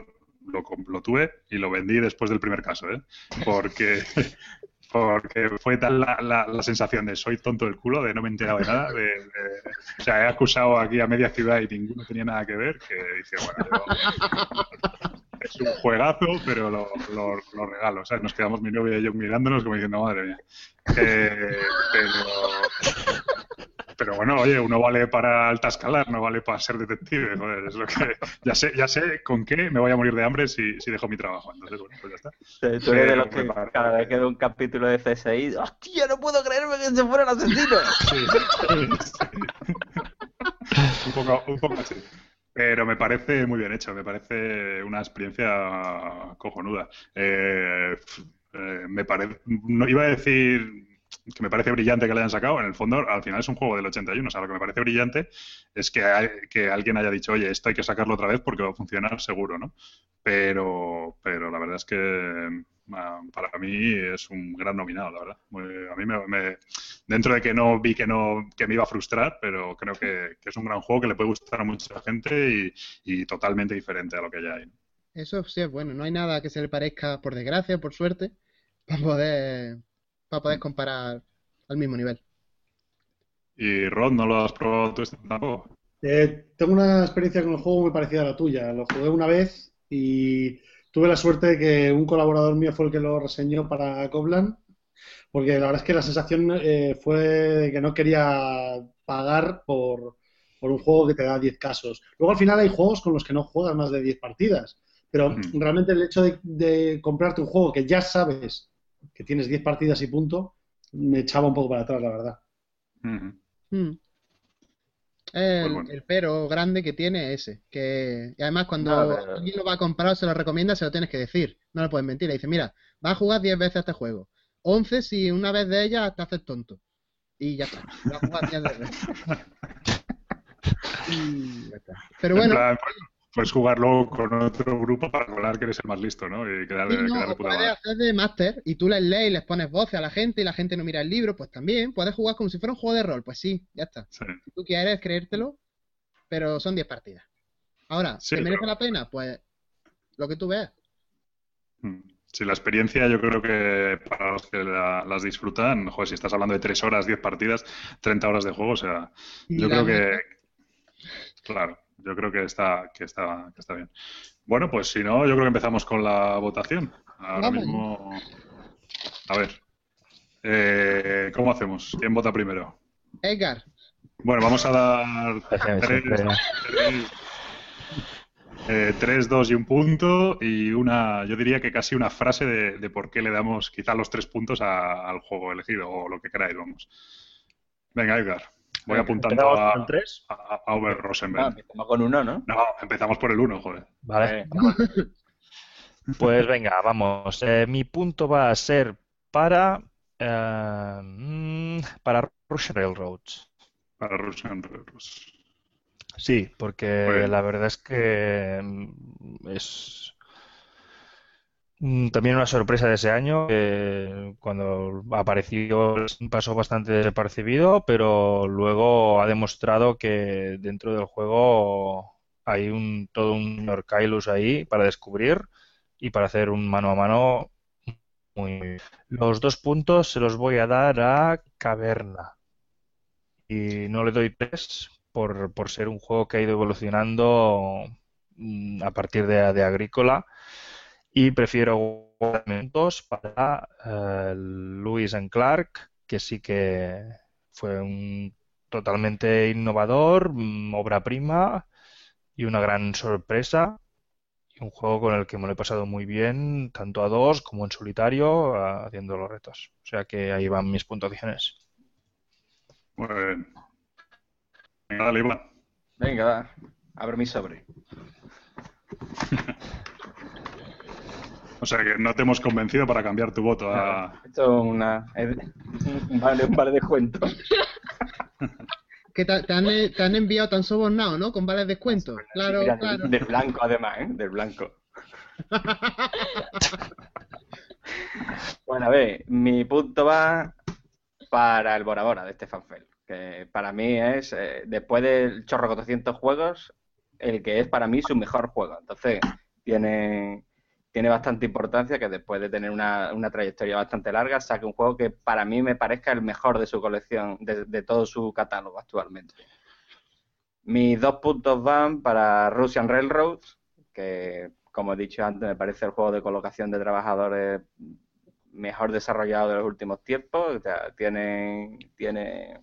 lo, lo tuve y lo vendí después del primer caso, ¿eh? Porque, porque fue tal la, la- la sensación de soy tonto del culo, de no me he enterado de nada, de, o sea, he acusado aquí a media ciudad y ninguno tenía nada que ver, que dice, bueno, yo- es un juegazo, pero lo, lo, lo regalo. O sea, nos quedamos mi novia y yo mirándonos como diciendo, madre mía. Eh, pero, pero bueno, oye, uno vale para alta escalar, no vale para ser detective. Joder, es lo que, ya sé, ya sé con qué me voy a morir de hambre si, si dejo mi trabajo. Entonces, bueno, pues ya está. Tú tú eres de Eh, los que cada vez que veo un capítulo de CSI, ¡hostia, no puedo creerme que se fuera el asesino! Sí, sí. un, poco, un poco así. Pero me parece muy bien hecho, me parece una experiencia cojonuda. Eh, eh, me parece, no iba a decir que me parece brillante que le hayan sacado, en el fondo al final es un juego del 81, o sea, lo que me parece brillante es que, que alguien haya dicho, oye, esto hay que sacarlo otra vez porque va a funcionar seguro, ¿no? Pero, pero la verdad es que ah, para mí es un gran nominado, la verdad. A mí me, dentro de que no vi que no que me iba a frustrar, pero creo que, que es un gran juego que le puede gustar a mucha gente y, y totalmente diferente a lo que ya hay. Eso sí es bueno, no hay nada que se le parezca, por desgracia, por suerte, para poder, para poder comparar al mismo nivel. Y Rod, ¿no lo has probado tú este tampoco? Eh, tengo una experiencia con el juego muy parecida a la tuya. Lo jugué una vez y tuve la suerte de que un colaborador mío fue el que lo reseñó para Coblan, porque la verdad es que la sensación eh, fue de que no quería pagar por, por un juego que te da 10 casos. Luego al final hay juegos con los que no juegas más de 10 partidas, pero Mm. realmente el hecho de, de comprarte un juego que ya sabes que tienes 10 partidas y punto, me echaba un poco para atrás, la verdad. Mm. El, Pues bueno. el pero grande que tiene es ese, que y además cuando No, alguien lo va a comprar o se lo recomienda, se lo tienes que decir, no le puedes mentir, le dices, mira, vas a jugar 10 veces a este juego, 11 si una vez de ellas te haces tonto, y ya está, vas a jugar 10 veces. Y ya está. Pero En bueno, plan, puedes jugarlo con otro grupo para colar que eres el más listo, ¿no? Y quedar, Sí, no, quedar de o puta puedes hacer de máster y tú les lees y les pones voces a la gente y la gente no mira el libro, pues también puedes jugar como si fuera un juego de rol, pues sí, ya está. Sí. Si tú quieres creértelo, pero son 10 partidas. Ahora, Sí, ¿te merece pero- la pena? Pues lo que tú veas. Mm. Sí, la experiencia yo creo que para los que la- las disfrutan, joder, si estás hablando de 3 horas, 10 partidas, 30 horas de juego, o sea, yo creo que, claro, yo creo que está, que está, que está bien. Bueno, pues si no, yo creo que empezamos con la votación. Ahora Vamos. mismo, a ver, Eh, ¿Cómo hacemos? ¿Quién vota primero? Edgar, Bueno, vamos a dar tres, eh, tres, dos y un punto y una, yo diría que casi una frase de, de por qué le damos quizá los tres puntos a- al juego elegido o lo que queráis, vamos. Venga, Edgar, voy apuntando ¿Empezamos a, con tres? a, a Over Ah, Rosenberg. empezamos con uno, ¿no? No, empezamos por el uno, joder. Vale. Eh, Pues venga, vamos. Eh, mi punto va a ser para, eh, mm, para Russian Railroads. Para Russian Railroads. Sí, porque la verdad es que mm, es también una sorpresa de ese año, que cuando apareció pasó bastante desapercibido, pero luego ha demostrado que dentro del juego hay un todo un señor Kailus ahí para descubrir y para hacer un mano a mano muy... Los dos puntos se los voy a dar a Caverna. Y no le doy tres por, por ser un juego que ha ido evolucionando mm, a partir de, de Agrícola. Y prefiero elementos para eh, Lewis and Clark, que sí que fue un totalmente innovador, mm, obra prima y una gran sorpresa. Y un juego con el que me lo he pasado muy bien, tanto a dos como en solitario, haciendo los retos. O sea que ahí van mis puntuaciones. Muy bien. Venga, dale, Iván. Venga. Abre mi sobre. O sea que no te hemos convencido para cambiar tu voto a... Esto es una, es un vale, un vale descuento. que te, te han, te han enviado tan sobornado, ¿no? Con vales descuentos. Claro, Mira, claro. Del blanco, además, ¿eh? Del blanco. Bueno, a ver, mi punto va para el Bora Bora de Stefan Feld, que para mí es, eh, después del chorro 400 juegos, el que es para mí su mejor juego. Entonces, tiene, tiene bastante importancia que después de tener una, una trayectoria bastante larga, saque un juego que para mí me parezca el mejor de su colección, de, de todo su catálogo actualmente. Mis dos puntos van para Russian Railroads, que como he dicho antes, me parece el juego de colocación de trabajadores mejor desarrollado de los últimos tiempos. O sea, tiene, tiene,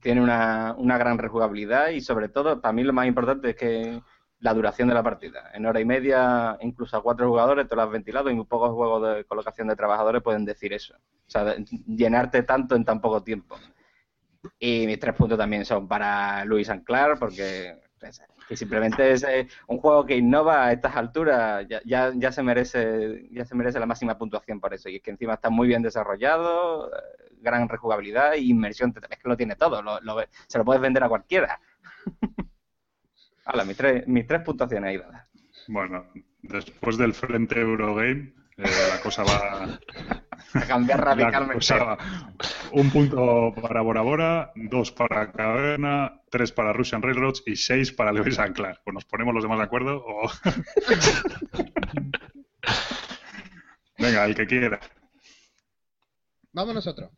tiene una, una gran rejugabilidad y sobre todo, para mí lo más importante es que la duración de la partida. En hora y media, incluso a cuatro jugadores, te lo has ventilado y muy pocos juegos de colocación de trabajadores pueden decir eso. O sea, llenarte tanto en tan poco tiempo. Y mis tres puntos también son para Luis Anclar, porque pues, que simplemente es eh, un juego que innova a estas alturas, ya, ya, ya se merece, ya se merece la máxima puntuación por eso. Y es que encima está muy bien desarrollado, eh, gran rejugabilidad y inmersión, es que lo tiene todo, lo- lo- se lo puedes vender a cualquiera. Hola, mis tres, mis tres puntuaciones ahí dadas. Bueno, después del frente Eurogame, eh, la cosa va... A cambiar radicalmente. va- Un punto para Bora Bora, dos para Caverna, tres para Russian Railroads y seis para Lewis and Clark. Pues nos ponemos los demás de acuerdo o... Venga, el que quiera. Vamos nosotros.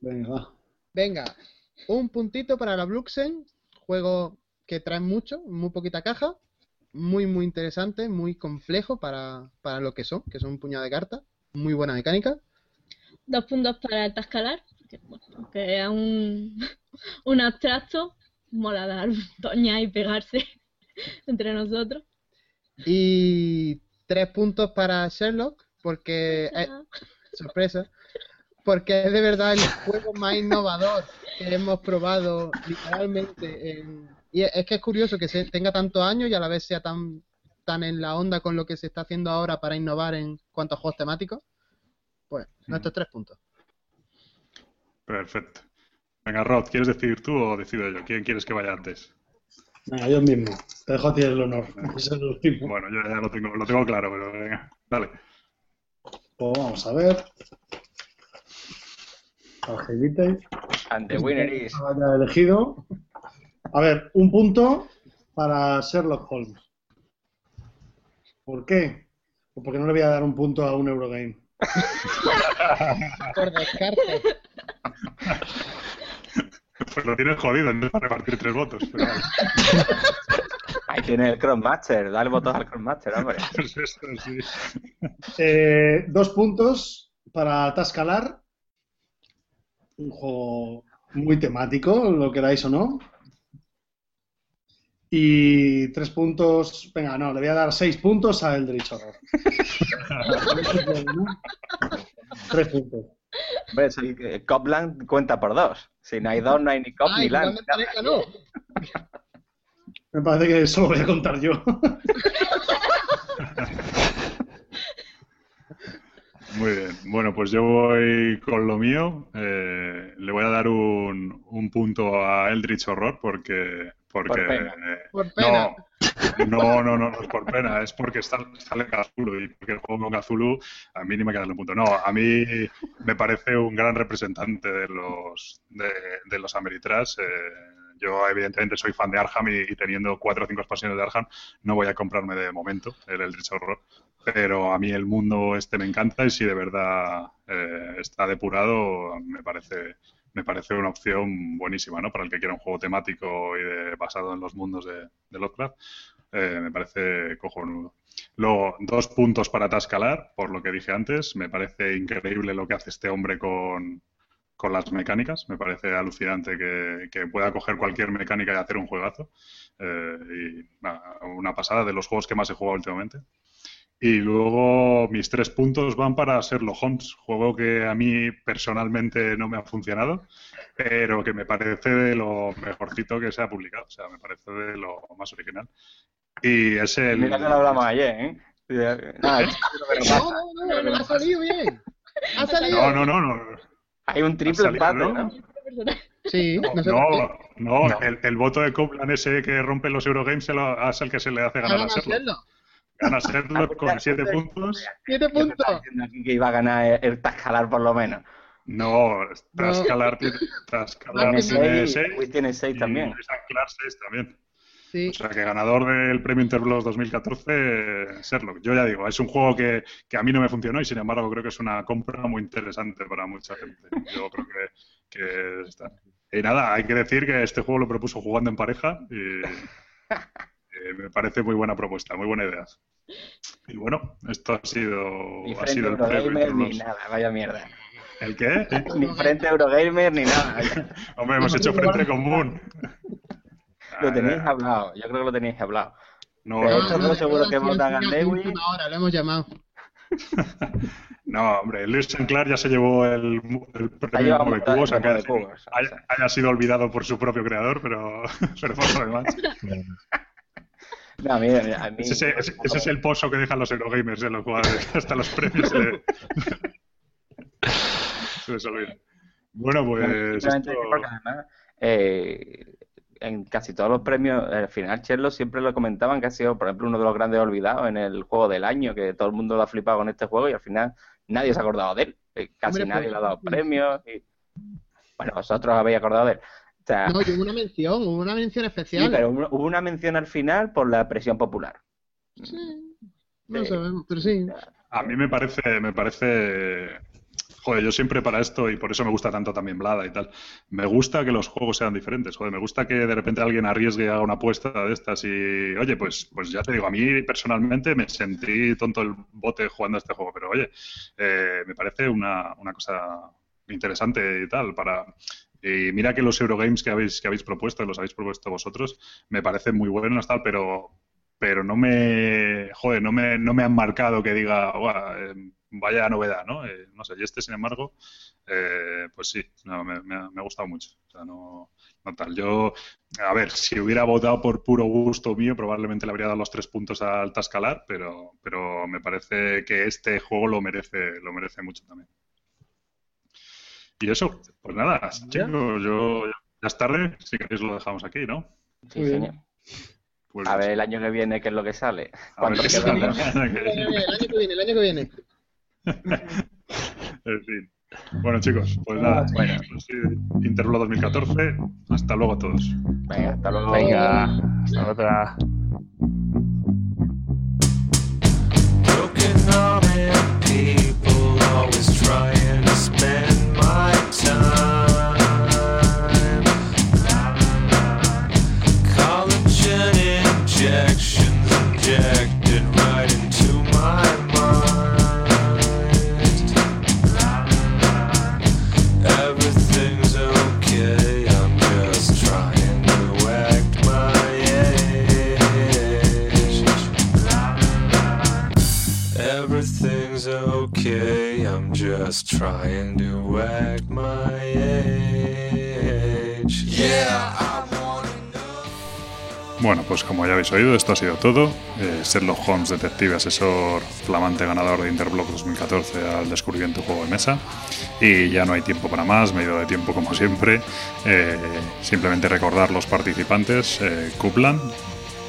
Venga. Venga, un puntito para la Bluxen, juego que trae mucho, muy poquita caja, muy muy interesante, muy complejo para, para lo que son, que son un puñado de cartas, muy buena mecánica. Dos puntos para el Tascalar, que, bueno, aunque es un, un abstracto, mola dar toña y pegarse entre nosotros. Y tres puntos para Sherlock, porque es, sorpresa, porque es de verdad el juego más innovador que hemos probado literalmente. en- y es que es curioso que se tenga tantos años y a la vez sea tan, tan en la onda con lo que se está haciendo ahora para innovar en cuanto a juegos temáticos. Pues nuestros tres puntos. Perfecto. Venga, Rod, ¿quieres decidir tú o decido yo? ¿Quién quieres que vaya antes? Venga, yo mismo. Te dejo a ti el honor. Eso es lo último. Bueno, yo ya lo tengo, lo tengo claro, pero venga, dale. Pues vamos a ver. Tarjetitas. And the winner is... Haya elegido. A ver, un punto para Sherlock Holmes. ¿Por qué? Pues porque no le voy a dar un punto a un Eurogame. Por descarte. Pues lo tienes jodido, no es para repartir tres votos. Pero vale. Ahí tiene el Crossmaster, dale votos al Crossmaster, hombre. Pues eso, sí. Eh, dos puntos para Tascalar, un juego muy temático, lo queráis o no. Y tres puntos, venga, no, le voy a dar seis puntos a Eldritch Horror. tres puntos. Si, eh, Copland cuenta por dos. Si no hay dos, no hay ni Cop Ay, ni Land. no. Me parece que eso lo voy a contar yo. Muy bien. Bueno, pues yo voy con lo mío. Eh, le voy a dar un, un punto a Eldritch Horror porque. porque Por pena. eh, Por pena. No, no, no, no, no es por pena, es porque está, sale Cthulhu y porque el juego con Cthulhu a mí ni me queda un punto. No, a mí me parece un gran representante de los de, de los Ameritrash. eh, yo evidentemente soy fan de Arkham y, teniendo cuatro o cinco expansiones de Arkham no voy a comprarme de momento el Eldritch Horror, pero a mí el mundo este me encanta y si de verdad eh, está depurado me parece me parece una opción buenísima, ¿no? Para el que quiera un juego temático y de- basado en los mundos de, de Lovecraft, eh, me parece cojonudo. Luego, dos puntos para Tascalar, por lo que dije antes. Me parece increíble lo que hace este hombre con, con las mecánicas. Me parece alucinante que, que pueda coger cualquier mecánica y hacer un juegazo. Eh, y nada, una pasada de los juegos que más he jugado últimamente. Y luego mis tres puntos van para Sherlock Holmes, juego que a mí personalmente no me ha funcionado, pero que me parece de lo mejorcito que se ha publicado, o sea, me parece de lo más original. Y es el... Mira que lo hablamos ayer, ¿eh? Nada, es lo que no pasa. No, no, no, no, ha salido bien. Ha salido. No, no, no, no. Hay un triple empate, ¿no? ¿no? Sí, no No, qué. no, El, el voto de Copland ese que rompe los Eurogames se lo- es el que se le hace ganar a Sherlock. Gana Sherlock con siete puntos. Siete Yo te estaba puntos. diciendo aquí que iba a ganar el, el Tascalar por lo menos. No, Tascalar tiene, Tascalar No, tiene seis, seis. Wii tiene seis y también. Tascalar seis también. Sí. O sea que ganador del premio Interblox 2014, eh, Sherlock. Yo ya digo, es un juego que, que a mí no me funcionó y sin embargo creo que es una compra muy interesante para mucha gente. Yo creo que, que está. Y nada, hay que decir que este juego lo propuso jugando en pareja y eh, me parece muy buena propuesta, muy buena idea. Y bueno, esto ha sido, Ni ha sido el premio Eurogamer ni nada, vaya mierda. ¿El qué? Ni frente Eurogamer ni nada. Hombre, hemos hecho frente común. Lo teníais hablado, yo creo que lo teníais hablado. No, no, dos seguro que votan a Lewis. Ahora lo hemos llamado. No, hombre, Luis Sinclair ya se llevó el, el premio Nueve muchas- Cubos, aunque haya, o sea. haya sido olvidado por su propio creador, pero, pero por lo demás. No, a mí, a mí Ese, es- ese- ese es el pozo que dejan los Eurogamers en los jugadores, hasta los premios se, le- se les olvida. Bueno, pues esto- porque además, eh, en casi todos los premios, al final Sherlock siempre lo comentaban que ha sido, por ejemplo, uno de los grandes olvidados en el juego del año, que todo el mundo lo ha flipado con este juego y al final nadie se ha acordado de él. Eh, Casi Hombre, nadie pues, le ha dado sí. premios. Y... Bueno, vosotros habéis acordado de él. O sea, No, hubo una mención, hubo una mención sí, especial. pero hubo una mención al final por la presión popular. Sí, no sabemos, pero sí. A mí me parece, me parece, joder, yo siempre para esto y por eso me gusta tanto también Blada y tal. Me gusta que los juegos sean diferentes, joder, me gusta que de repente alguien arriesgue y haga una apuesta de estas y, oye, pues, pues ya te digo, a mí personalmente me sentí tonto el bote jugando a este juego, pero oye, eh, me parece una, una cosa interesante y tal para y mira que los Eurogames que habéis que habéis propuesto, los habéis propuesto vosotros, me parecen muy buenos tal, pero pero no me, joder, no me, no me han marcado que diga, "Buah, eh, vaya novedad, ¿no? Eh, no sé, y este, sin embargo, eh, pues sí, no, me, me ha, me ha gustado mucho. O sea, no, no tal. Yo, a ver, si hubiera votado por puro gusto mío, probablemente le habría dado los tres puntos al Tascalar, pero, pero me parece que este juego lo merece, lo merece mucho también. Y eso, pues nada, chicos, yo ya es tarde, si queréis lo dejamos aquí, ¿no? Sí, señor. Pues, A ver el año que viene qué es lo que sale. sale. El año que viene, el año que viene. En fin. Bueno, chicos, pues nada. Bueno. pues sí, Intervalo 2014. Hasta luego a todos. Venga, hasta luego. Venga, hasta otra. Trying to act my age. Bueno, pues como ya habéis oído, esto ha sido todo. Eh, Sherlock Holmes, detective, asesor, flamante ganador de Interblock 2014 al descubrimiento juego de mesa. Y ya no hay tiempo para más, me he ido de tiempo como siempre. Eh, simplemente recordar los participantes. Eh,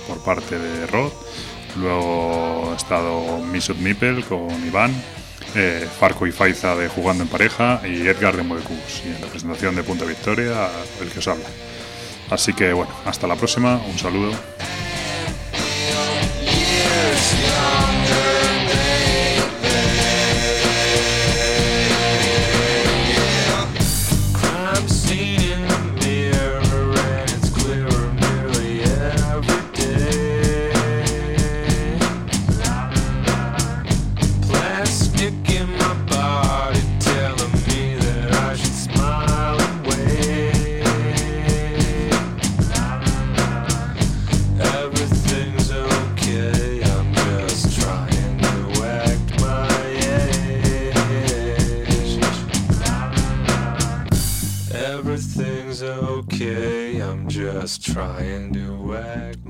por parte de Rod. Luego ha estado Misut Mipel con Iván. Eh, Farco y Faiza de Jugando en Pareja y Edgar de Movecubos. Y en la presentación de Punto Victoria, el que os habla. Así que bueno, hasta la próxima, un saludo. try and do.